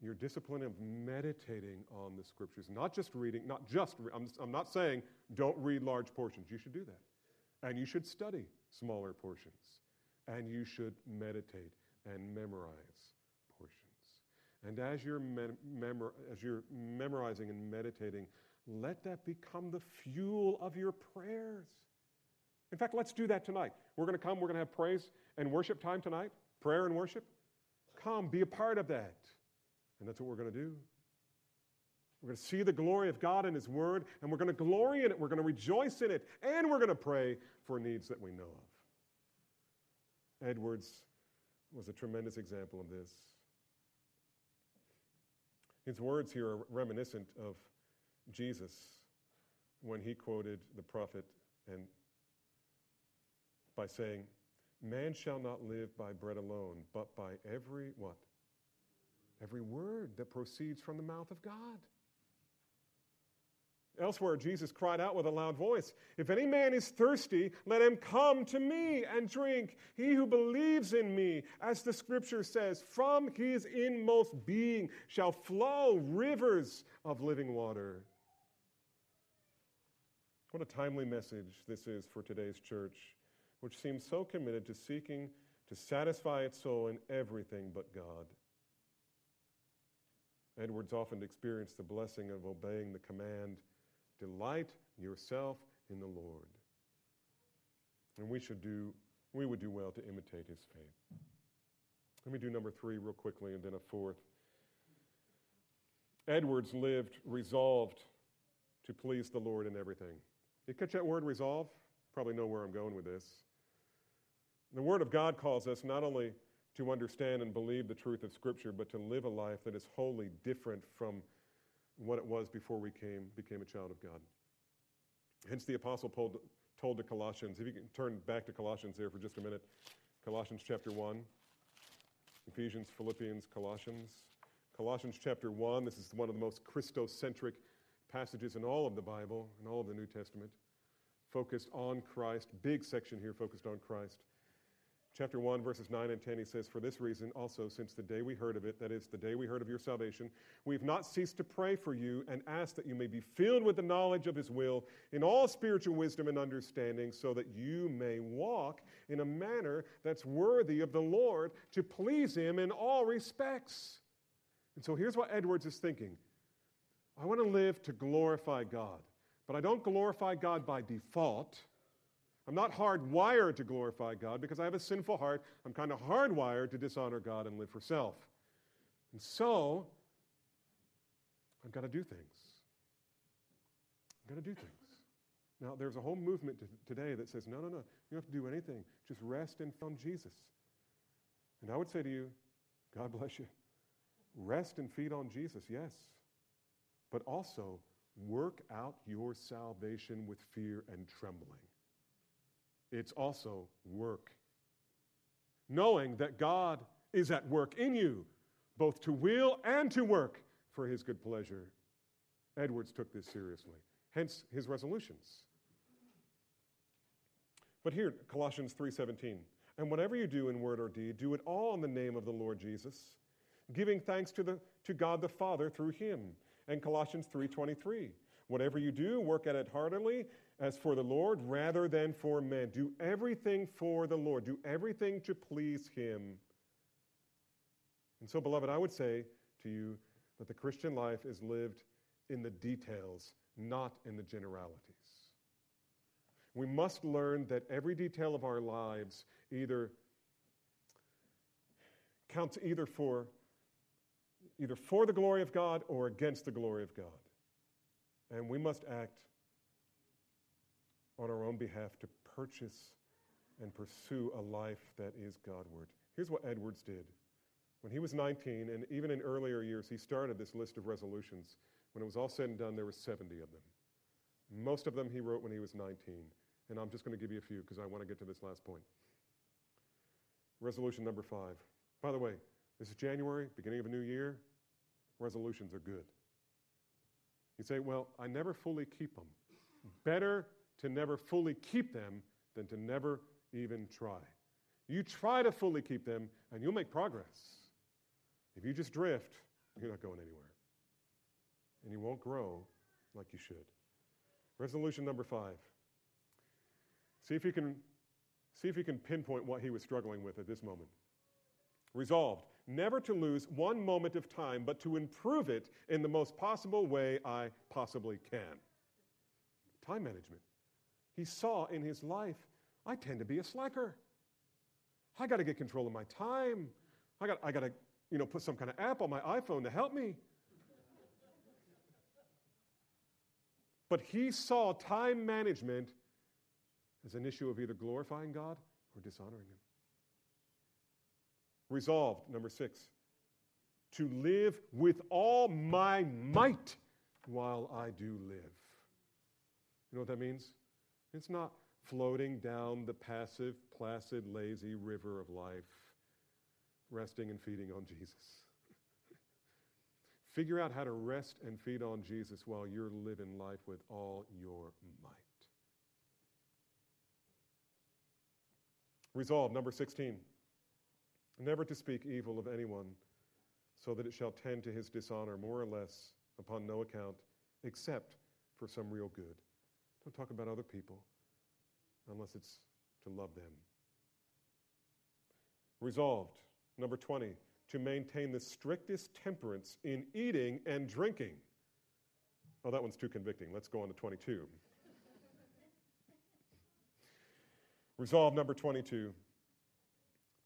your discipline of meditating on the scriptures, not just reading, not just, I'm, I'm not saying don't read large portions. You should do that. And you should study smaller portions. And you should meditate and memorize portions. And as you're, memor- as you're memorizing and meditating, let that become the fuel of your prayers. In fact, let's do that tonight. We're going to come, we're going to have praise and worship time tonight, prayer and worship. Come, be a part of that. And that's what we're going to do. We're going to see the glory of God in His Word, and we're going to glory in it. We're going to rejoice in it, and we're going to pray for needs that we know of. Edwards was a tremendous example of this. His words here are reminiscent of Jesus when he quoted the prophet and by saying, Man shall not live by bread alone, but by every what? Every word that proceeds from the mouth of God. Elsewhere, Jesus cried out with a loud voice If any man is thirsty, let him come to me and drink. He who believes in me, as the scripture says, from his inmost being shall flow rivers of living water. What a timely message this is for today's church, which seems so committed to seeking to satisfy its soul in everything but God. Edwards often experienced the blessing of obeying the command delight yourself in the Lord. And we should do, we would do well to imitate his faith. Let me do number three real quickly and then a fourth. Edwards lived resolved to please the Lord in everything. You catch that word resolve? Probably know where I'm going with this. The Word of God calls us not only to understand and believe the truth of Scripture, but to live a life that is wholly different from what it was before we came, became a child of God. Hence, the Apostle told, told the Colossians, if you can turn back to Colossians there for just a minute, Colossians chapter 1, Ephesians, Philippians, Colossians. Colossians chapter 1, this is one of the most Christocentric passages in all of the Bible, in all of the New Testament, focused on Christ. Big section here focused on Christ. Chapter 1, verses 9 and 10, he says, For this reason also, since the day we heard of it, that is, the day we heard of your salvation, we've not ceased to pray for you and ask that you may be filled with the knowledge of his will in all spiritual wisdom and understanding, so that you may walk in a manner that's worthy of the Lord to please him in all respects. And so here's what Edwards is thinking I want to live to glorify God, but I don't glorify God by default. I'm not hardwired to glorify God because I have a sinful heart. I'm kind of hardwired to dishonor God and live for self. And so, I've got to do things. I've got to do things. Now, there's a whole movement today that says, no, no, no, you don't have to do anything. Just rest and on Jesus. And I would say to you, God bless you. Rest and feed on Jesus, yes. But also, work out your salvation with fear and trembling it's also work. Knowing that God is at work in you, both to will and to work for his good pleasure. Edwards took this seriously, hence his resolutions. But here, Colossians 3:17, and whatever you do in word or deed, do it all in the name of the Lord Jesus, giving thanks to, the, to God the Father through him. And Colossians 3:23, whatever you do, work at it heartily as for the Lord rather than for men. Do everything for the Lord, do everything to please Him. And so, beloved, I would say to you that the Christian life is lived in the details, not in the generalities. We must learn that every detail of our lives either counts either for either for the glory of God or against the glory of God. And we must act on our own behalf to purchase and pursue a life that is Godward. Here's what Edwards did. When he was 19, and even in earlier years, he started this list of resolutions. When it was all said and done, there were 70 of them. Most of them he wrote when he was 19. And I'm just going to give you a few because I want to get to this last point. Resolution number five. By the way, this is January, beginning of a new year. Resolutions are good. You say, well, I never fully keep them. Better to never fully keep them than to never even try. You try to fully keep them, and you'll make progress. If you just drift, you're not going anywhere. And you won't grow like you should. Resolution number five. See if you can, see if you can pinpoint what he was struggling with at this moment. Resolved never to lose one moment of time, but to improve it in the most possible way I possibly can. Time management. He saw in his life, I tend to be a slacker. I got to get control of my time. I got, I got to you know, put some kind of app on my iPhone to help me. But he saw time management as an issue of either glorifying God or dishonoring Him. Resolved, number six, to live with all my might while I do live. You know what that means? It's not floating down the passive, placid, lazy river of life, resting and feeding on Jesus. *laughs* Figure out how to rest and feed on Jesus while you're living life with all your might. Resolve, number 16, never to speak evil of anyone so that it shall tend to his dishonor more or less upon no account, except for some real good. Don't talk about other people unless it's to love them. Resolved, number 20, to maintain the strictest temperance in eating and drinking. Oh, that one's too convicting. Let's go on to 22. Resolve number 22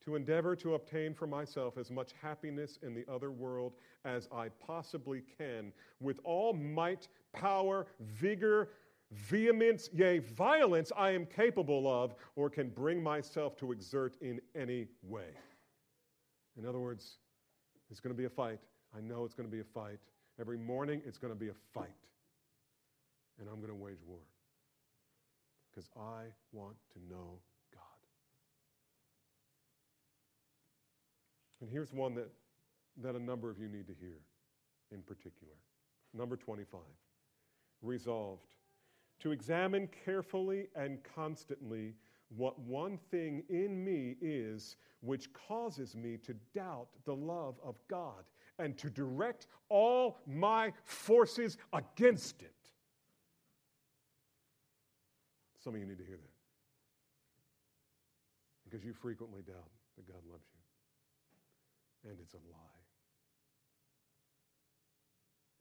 to endeavor to obtain for myself as much happiness in the other world as I possibly can, with all might, power, vigor, vehemence, yea, violence I am capable of or can bring myself to exert in any way. In other words, it's going to be a fight. I know it's going to be a fight. Every morning, it's going to be a fight. And I'm going to wage war because I want to know God. And here's one that, that a number of you need to hear in particular. Number 25 resolved to examine carefully and constantly what one thing in me is which causes me to doubt the love of God and to direct all my forces against it. Some of you need to hear that. Because you frequently doubt that God loves you. And it's a lie.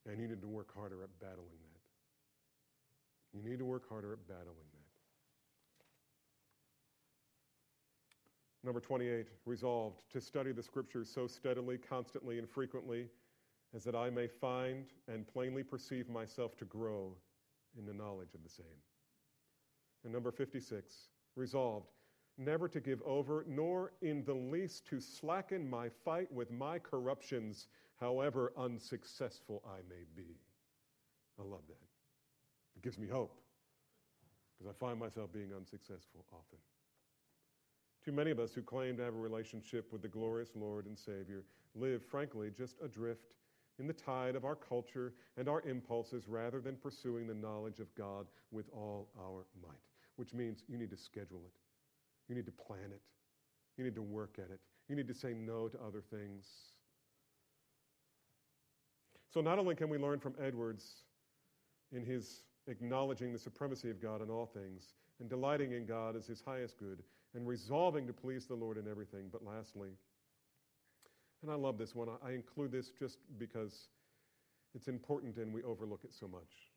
And you need to work harder at battling that. You need to work harder at battling that. Number 28, resolved to study the scriptures so steadily, constantly, and frequently as that I may find and plainly perceive myself to grow in the knowledge of the same. And number 56, resolved never to give over, nor in the least to slacken my fight with my corruptions, however unsuccessful I may be. I love that. It gives me hope because I find myself being unsuccessful often. Too many of us who claim to have a relationship with the glorious Lord and Savior live, frankly, just adrift in the tide of our culture and our impulses rather than pursuing the knowledge of God with all our might, which means you need to schedule it. You need to plan it. You need to work at it. You need to say no to other things. So, not only can we learn from Edwards in his acknowledging the supremacy of God in all things and delighting in God as his highest good and resolving to please the Lord in everything, but lastly, and I love this one, I include this just because it's important and we overlook it so much.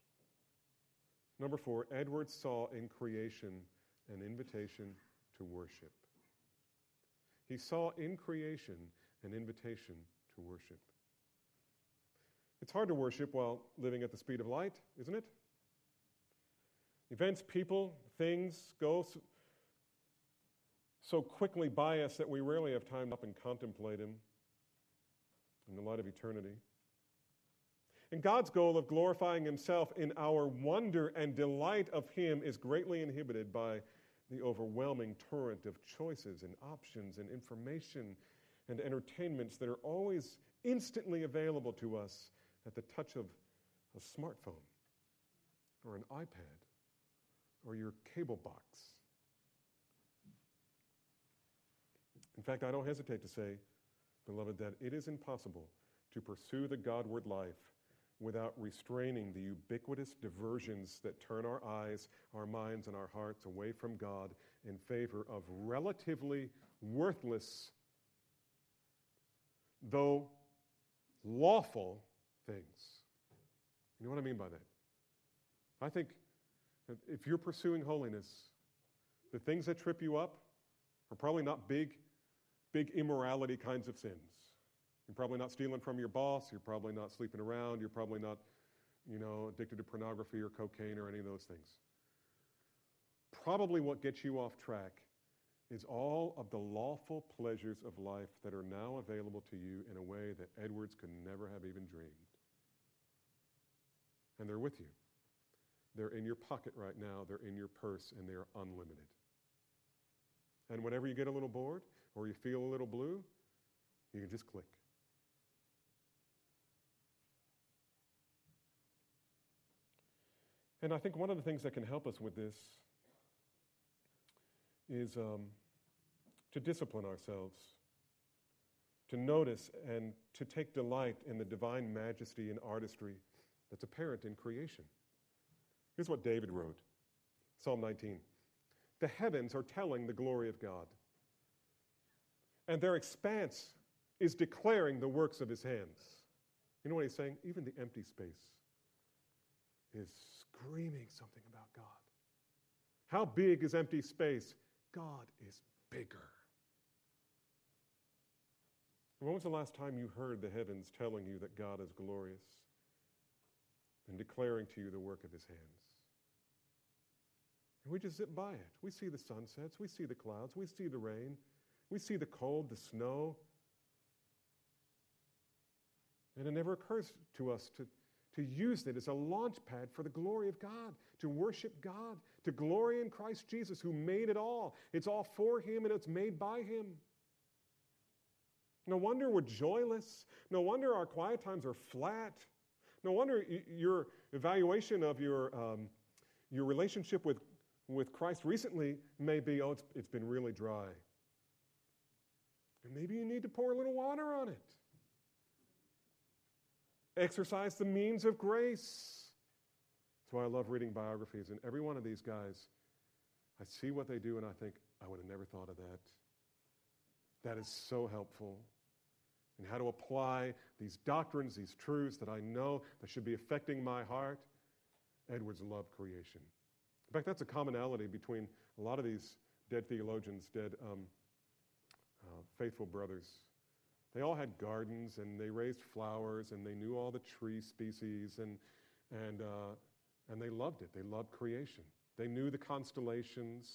Number four, Edwards saw in creation an invitation to worship. He saw in creation an invitation to worship. It's hard to worship while living at the speed of light, isn't it? Events, people, things go so quickly by us that we rarely have time to up and contemplate Him in the light of eternity. And God's goal of glorifying Himself in our wonder and delight of Him is greatly inhibited by the overwhelming torrent of choices and options and information and entertainments that are always instantly available to us at the touch of a smartphone or an iPad or your cable box. In fact, I don't hesitate to say, beloved, that it is impossible to pursue the Godward life without restraining the ubiquitous diversions that turn our eyes, our minds, and our hearts away from God in favor of relatively worthless, though lawful things. You know what I mean by that? I think if you're pursuing holiness, the things that trip you up are probably not big, big immorality kinds of sins. You're probably not stealing from your boss. You're probably not sleeping around. You're probably not, you know, addicted to pornography or cocaine or any of those things. Probably what gets you off track is all of the lawful pleasures of life that are now available to you in a way that Edwards could never have even dreamed. And they're with you. They're in your pocket right now, they're in your purse, and they're unlimited. And whenever you get a little bored or you feel a little blue, you can just click. And I think one of the things that can help us with this is um, to discipline ourselves, to notice and to take delight in the divine majesty and artistry that's apparent in creation. Here's what David wrote Psalm 19 The heavens are telling the glory of God, and their expanse is declaring the works of his hands. You know what he's saying? Even the empty space is screaming something about God. How big is empty space? God is bigger. When was the last time you heard the heavens telling you that God is glorious and declaring to you the work of his hands? And we just zip by it. We see the sunsets, we see the clouds, we see the rain, we see the cold, the snow. And it never occurs to us to, to use it as a launch pad for the glory of God, to worship God, to glory in Christ Jesus who made it all. It's all for Him and it's made by Him. No wonder we're joyless. No wonder our quiet times are flat. No wonder your evaluation of your, um, your relationship with, with Christ recently may be, oh, it's, it's been really dry. And maybe you need to pour a little water on it. Exercise the means of grace. That's why I love reading biographies. And every one of these guys, I see what they do and I think, I would have never thought of that. That is so helpful and how to apply these doctrines, these truths that I know that should be affecting my heart. Edwards loved creation. In fact, that's a commonality between a lot of these dead theologians, dead um, uh, faithful brothers. They all had gardens and they raised flowers and they knew all the tree species and, and, uh, and they loved it. They loved creation. They knew the constellations.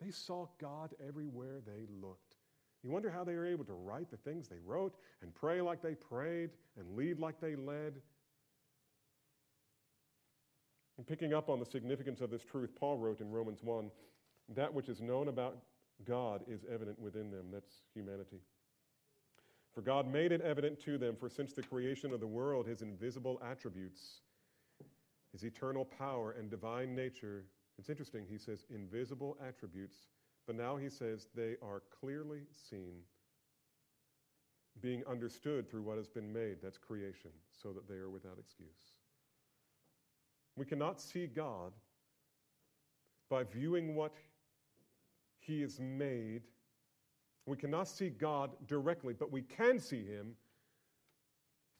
They saw God everywhere they looked. You wonder how they were able to write the things they wrote and pray like they prayed and lead like they led. And picking up on the significance of this truth, Paul wrote in Romans 1 that which is known about God is evident within them. That's humanity. For God made it evident to them, for since the creation of the world, his invisible attributes, his eternal power and divine nature, it's interesting, he says, invisible attributes but now he says they are clearly seen, being understood through what has been made, that's creation, so that they are without excuse. We cannot see God by viewing what he has made. We cannot see God directly, but we can see him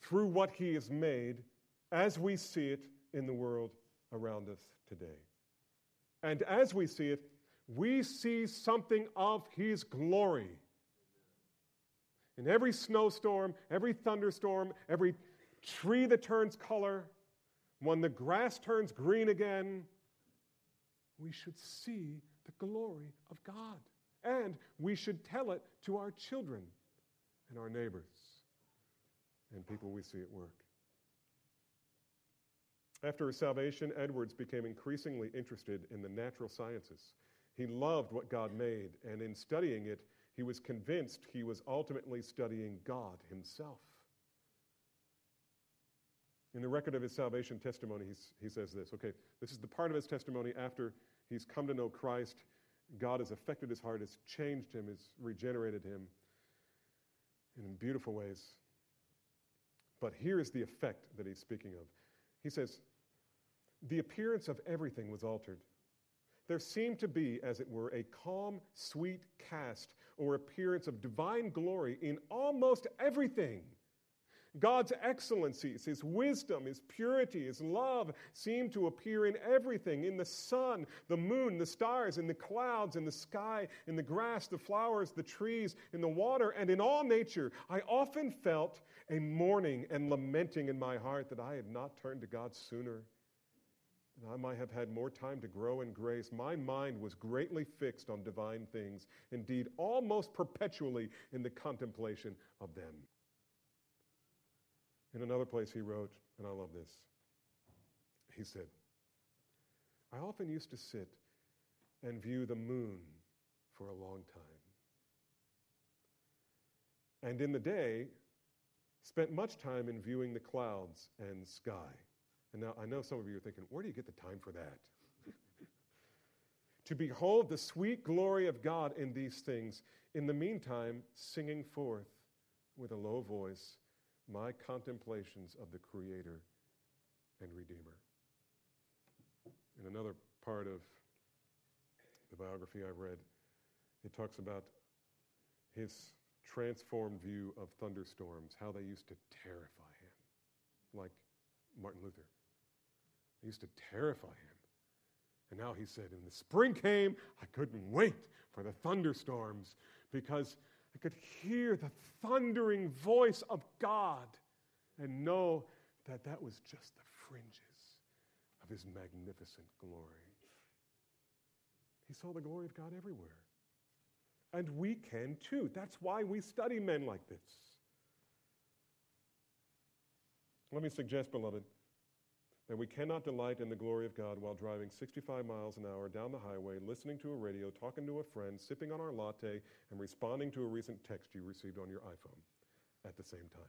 through what he has made as we see it in the world around us today. And as we see it, we see something of His glory. In every snowstorm, every thunderstorm, every tree that turns color, when the grass turns green again, we should see the glory of God. And we should tell it to our children and our neighbors and people we see at work. After his salvation, Edwards became increasingly interested in the natural sciences. He loved what God made, and in studying it, he was convinced he was ultimately studying God himself. In the record of his salvation testimony, he says this okay, this is the part of his testimony after he's come to know Christ. God has affected his heart, has changed him, has regenerated him in beautiful ways. But here is the effect that he's speaking of. He says, The appearance of everything was altered there seemed to be, as it were, a calm, sweet cast or appearance of divine glory in almost everything. God's excellencies, His wisdom, His purity, His love seem to appear in everything in the sun, the moon, the stars, in the clouds, in the sky, in the grass, the flowers, the trees, in the water, and in all nature. I often felt a mourning and lamenting in my heart that I had not turned to God sooner. And I might have had more time to grow in grace. My mind was greatly fixed on divine things, indeed, almost perpetually in the contemplation of them. In another place, he wrote, and I love this. He said, I often used to sit and view the moon for a long time. And in the day, spent much time in viewing the clouds and sky. And now I know some of you are thinking, where do you get the time for that? *laughs* to behold the sweet glory of God in these things, in the meantime, singing forth with a low voice my contemplations of the Creator and Redeemer. In another part of the biography I read, it talks about his transformed view of thunderstorms, how they used to terrify him, like Martin Luther. They used to terrify him. And now he said, when the spring came, I couldn't wait for the thunderstorms because I could hear the thundering voice of God and know that that was just the fringes of his magnificent glory. He saw the glory of God everywhere. And we can too. That's why we study men like this. Let me suggest, beloved, that we cannot delight in the glory of God while driving 65 miles an hour down the highway, listening to a radio, talking to a friend, sipping on our latte, and responding to a recent text you received on your iPhone at the same time.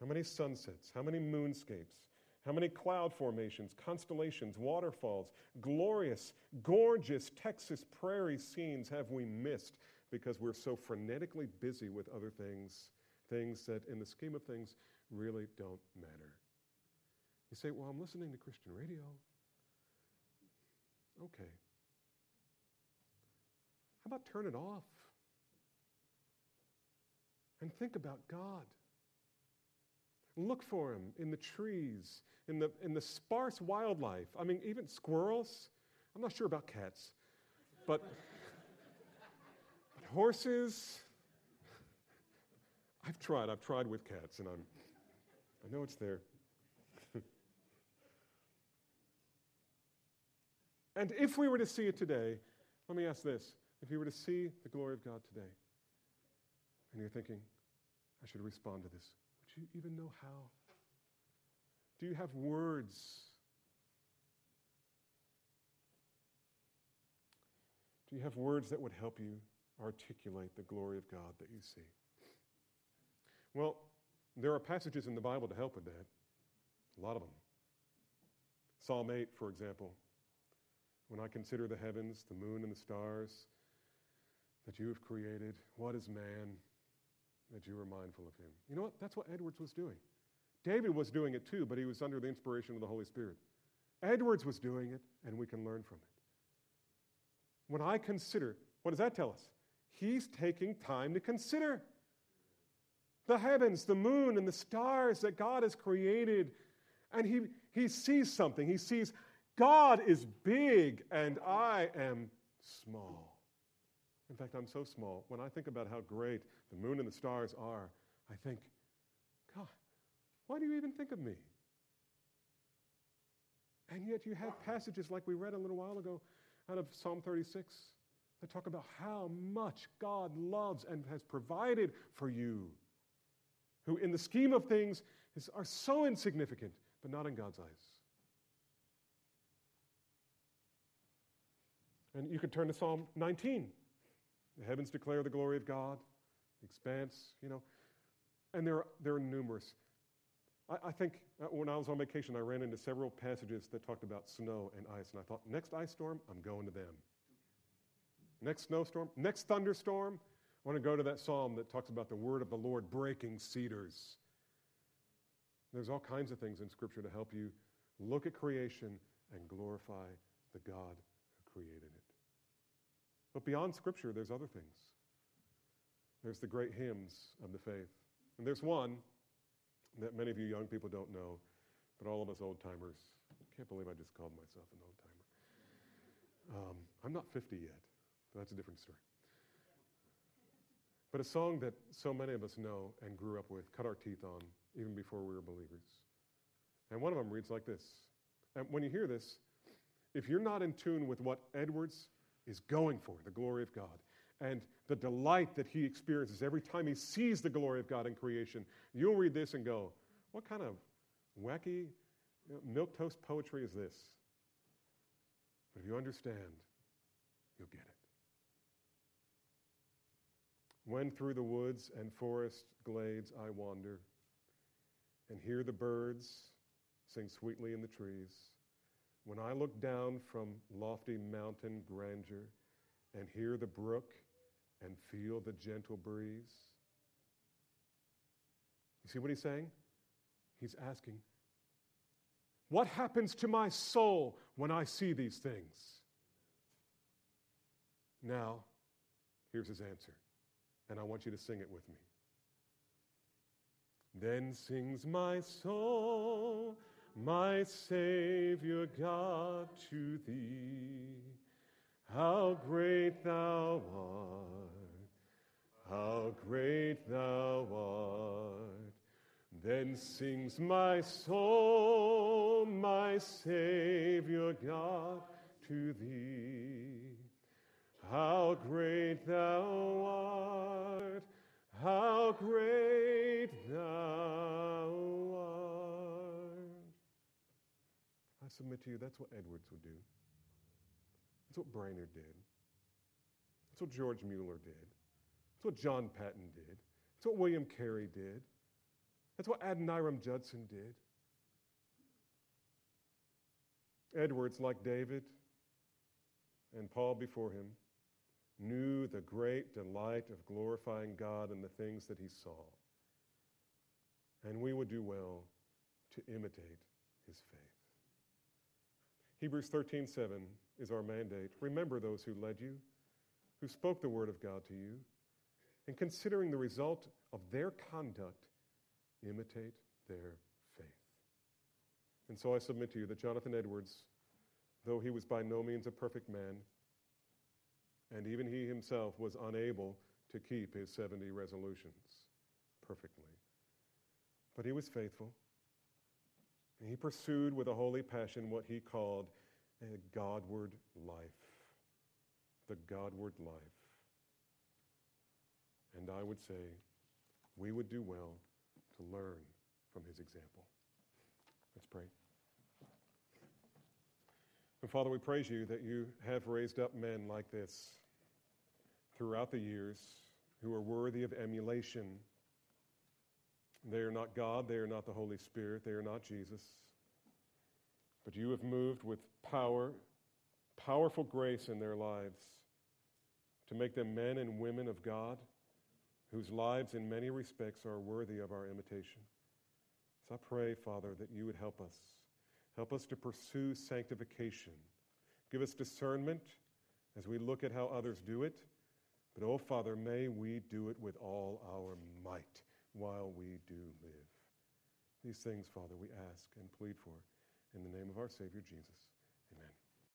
How many sunsets? How many moonscapes? How many cloud formations, constellations, waterfalls, glorious, gorgeous Texas prairie scenes have we missed because we're so frenetically busy with other things, things that, in the scheme of things, really don't matter. You say, Well, I'm listening to Christian radio. Okay. How about turn it off and think about God? Look for Him in the trees, in the, in the sparse wildlife. I mean, even squirrels. I'm not sure about cats, but, but horses. I've tried. I've tried with cats, and I'm I know it's there. *laughs* and if we were to see it today, let me ask this. If you were to see the glory of God today, and you're thinking, I should respond to this, would you even know how? Do you have words? Do you have words that would help you articulate the glory of God that you see? Well, there are passages in the Bible to help with that, a lot of them. Psalm 8, for example. When I consider the heavens, the moon, and the stars that you have created, what is man that you are mindful of him? You know what? That's what Edwards was doing. David was doing it too, but he was under the inspiration of the Holy Spirit. Edwards was doing it, and we can learn from it. When I consider, what does that tell us? He's taking time to consider the heavens, the moon, and the stars that God has created. And he, he sees something. He sees God is big and I am small. In fact, I'm so small. When I think about how great the moon and the stars are, I think, God, why do you even think of me? And yet you have passages like we read a little while ago out of Psalm 36 that talk about how much God loves and has provided for you who, in the scheme of things, is, are so insignificant, but not in God's eyes. And you could turn to Psalm 19. The heavens declare the glory of God, the expanse, you know. And there are, there are numerous. I, I think uh, when I was on vacation, I ran into several passages that talked about snow and ice. And I thought, next ice storm, I'm going to them. Next snowstorm, next thunderstorm, I want to go to that psalm that talks about the word of the Lord breaking cedars. There's all kinds of things in Scripture to help you look at creation and glorify the God who created it. But beyond Scripture, there's other things. There's the great hymns of the faith. And there's one that many of you young people don't know, but all of us old timers, can't believe I just called myself an old timer. Um, I'm not 50 yet, but that's a different story. But a song that so many of us know and grew up with, cut our teeth on, even before we were believers. And one of them reads like this. And when you hear this, if you're not in tune with what Edwards is going for, the glory of God, and the delight that he experiences every time he sees the glory of God in creation, you'll read this and go, What kind of wacky milk toast poetry is this? But if you understand, you'll get it. When through the woods and forest glades I wander and hear the birds sing sweetly in the trees, when I look down from lofty mountain grandeur and hear the brook and feel the gentle breeze. You see what he's saying? He's asking, What happens to my soul when I see these things? Now, here's his answer, and I want you to sing it with me. Then sings my soul, my Savior God, to thee. How great thou art, how great thou art. Then sings my soul, my Savior God, to thee. How great thou art, how great thou art. I submit to you, that's what Edwards would do. That's what Brainerd did. That's what George Mueller did. That's what John Paton did. That's what William Carey did. That's what Adoniram Judson did. Edwards, like David and Paul before him, knew the great delight of glorifying God in the things that he saw. And we would do well to imitate his faith. Hebrews 13:7 is our mandate. Remember those who led you, who spoke the word of God to you, and considering the result of their conduct, imitate their faith. And so I submit to you that Jonathan Edwards, though he was by no means a perfect man, and even he himself was unable to keep his 70 resolutions perfectly, but he was faithful. He pursued with a holy passion what he called a Godward life. The Godward life. And I would say we would do well to learn from his example. Let's pray. And Father, we praise you that you have raised up men like this throughout the years who are worthy of emulation. They are not God, they are not the Holy Spirit, they are not Jesus. But you have moved with power, powerful grace in their lives to make them men and women of God whose lives in many respects are worthy of our imitation. So I pray, Father, that you would help us. Help us to pursue sanctification. Give us discernment as we look at how others do it. But, oh, Father, may we do it with all our might while we do live. These things, Father, we ask and plead for. In the name of our Savior Jesus.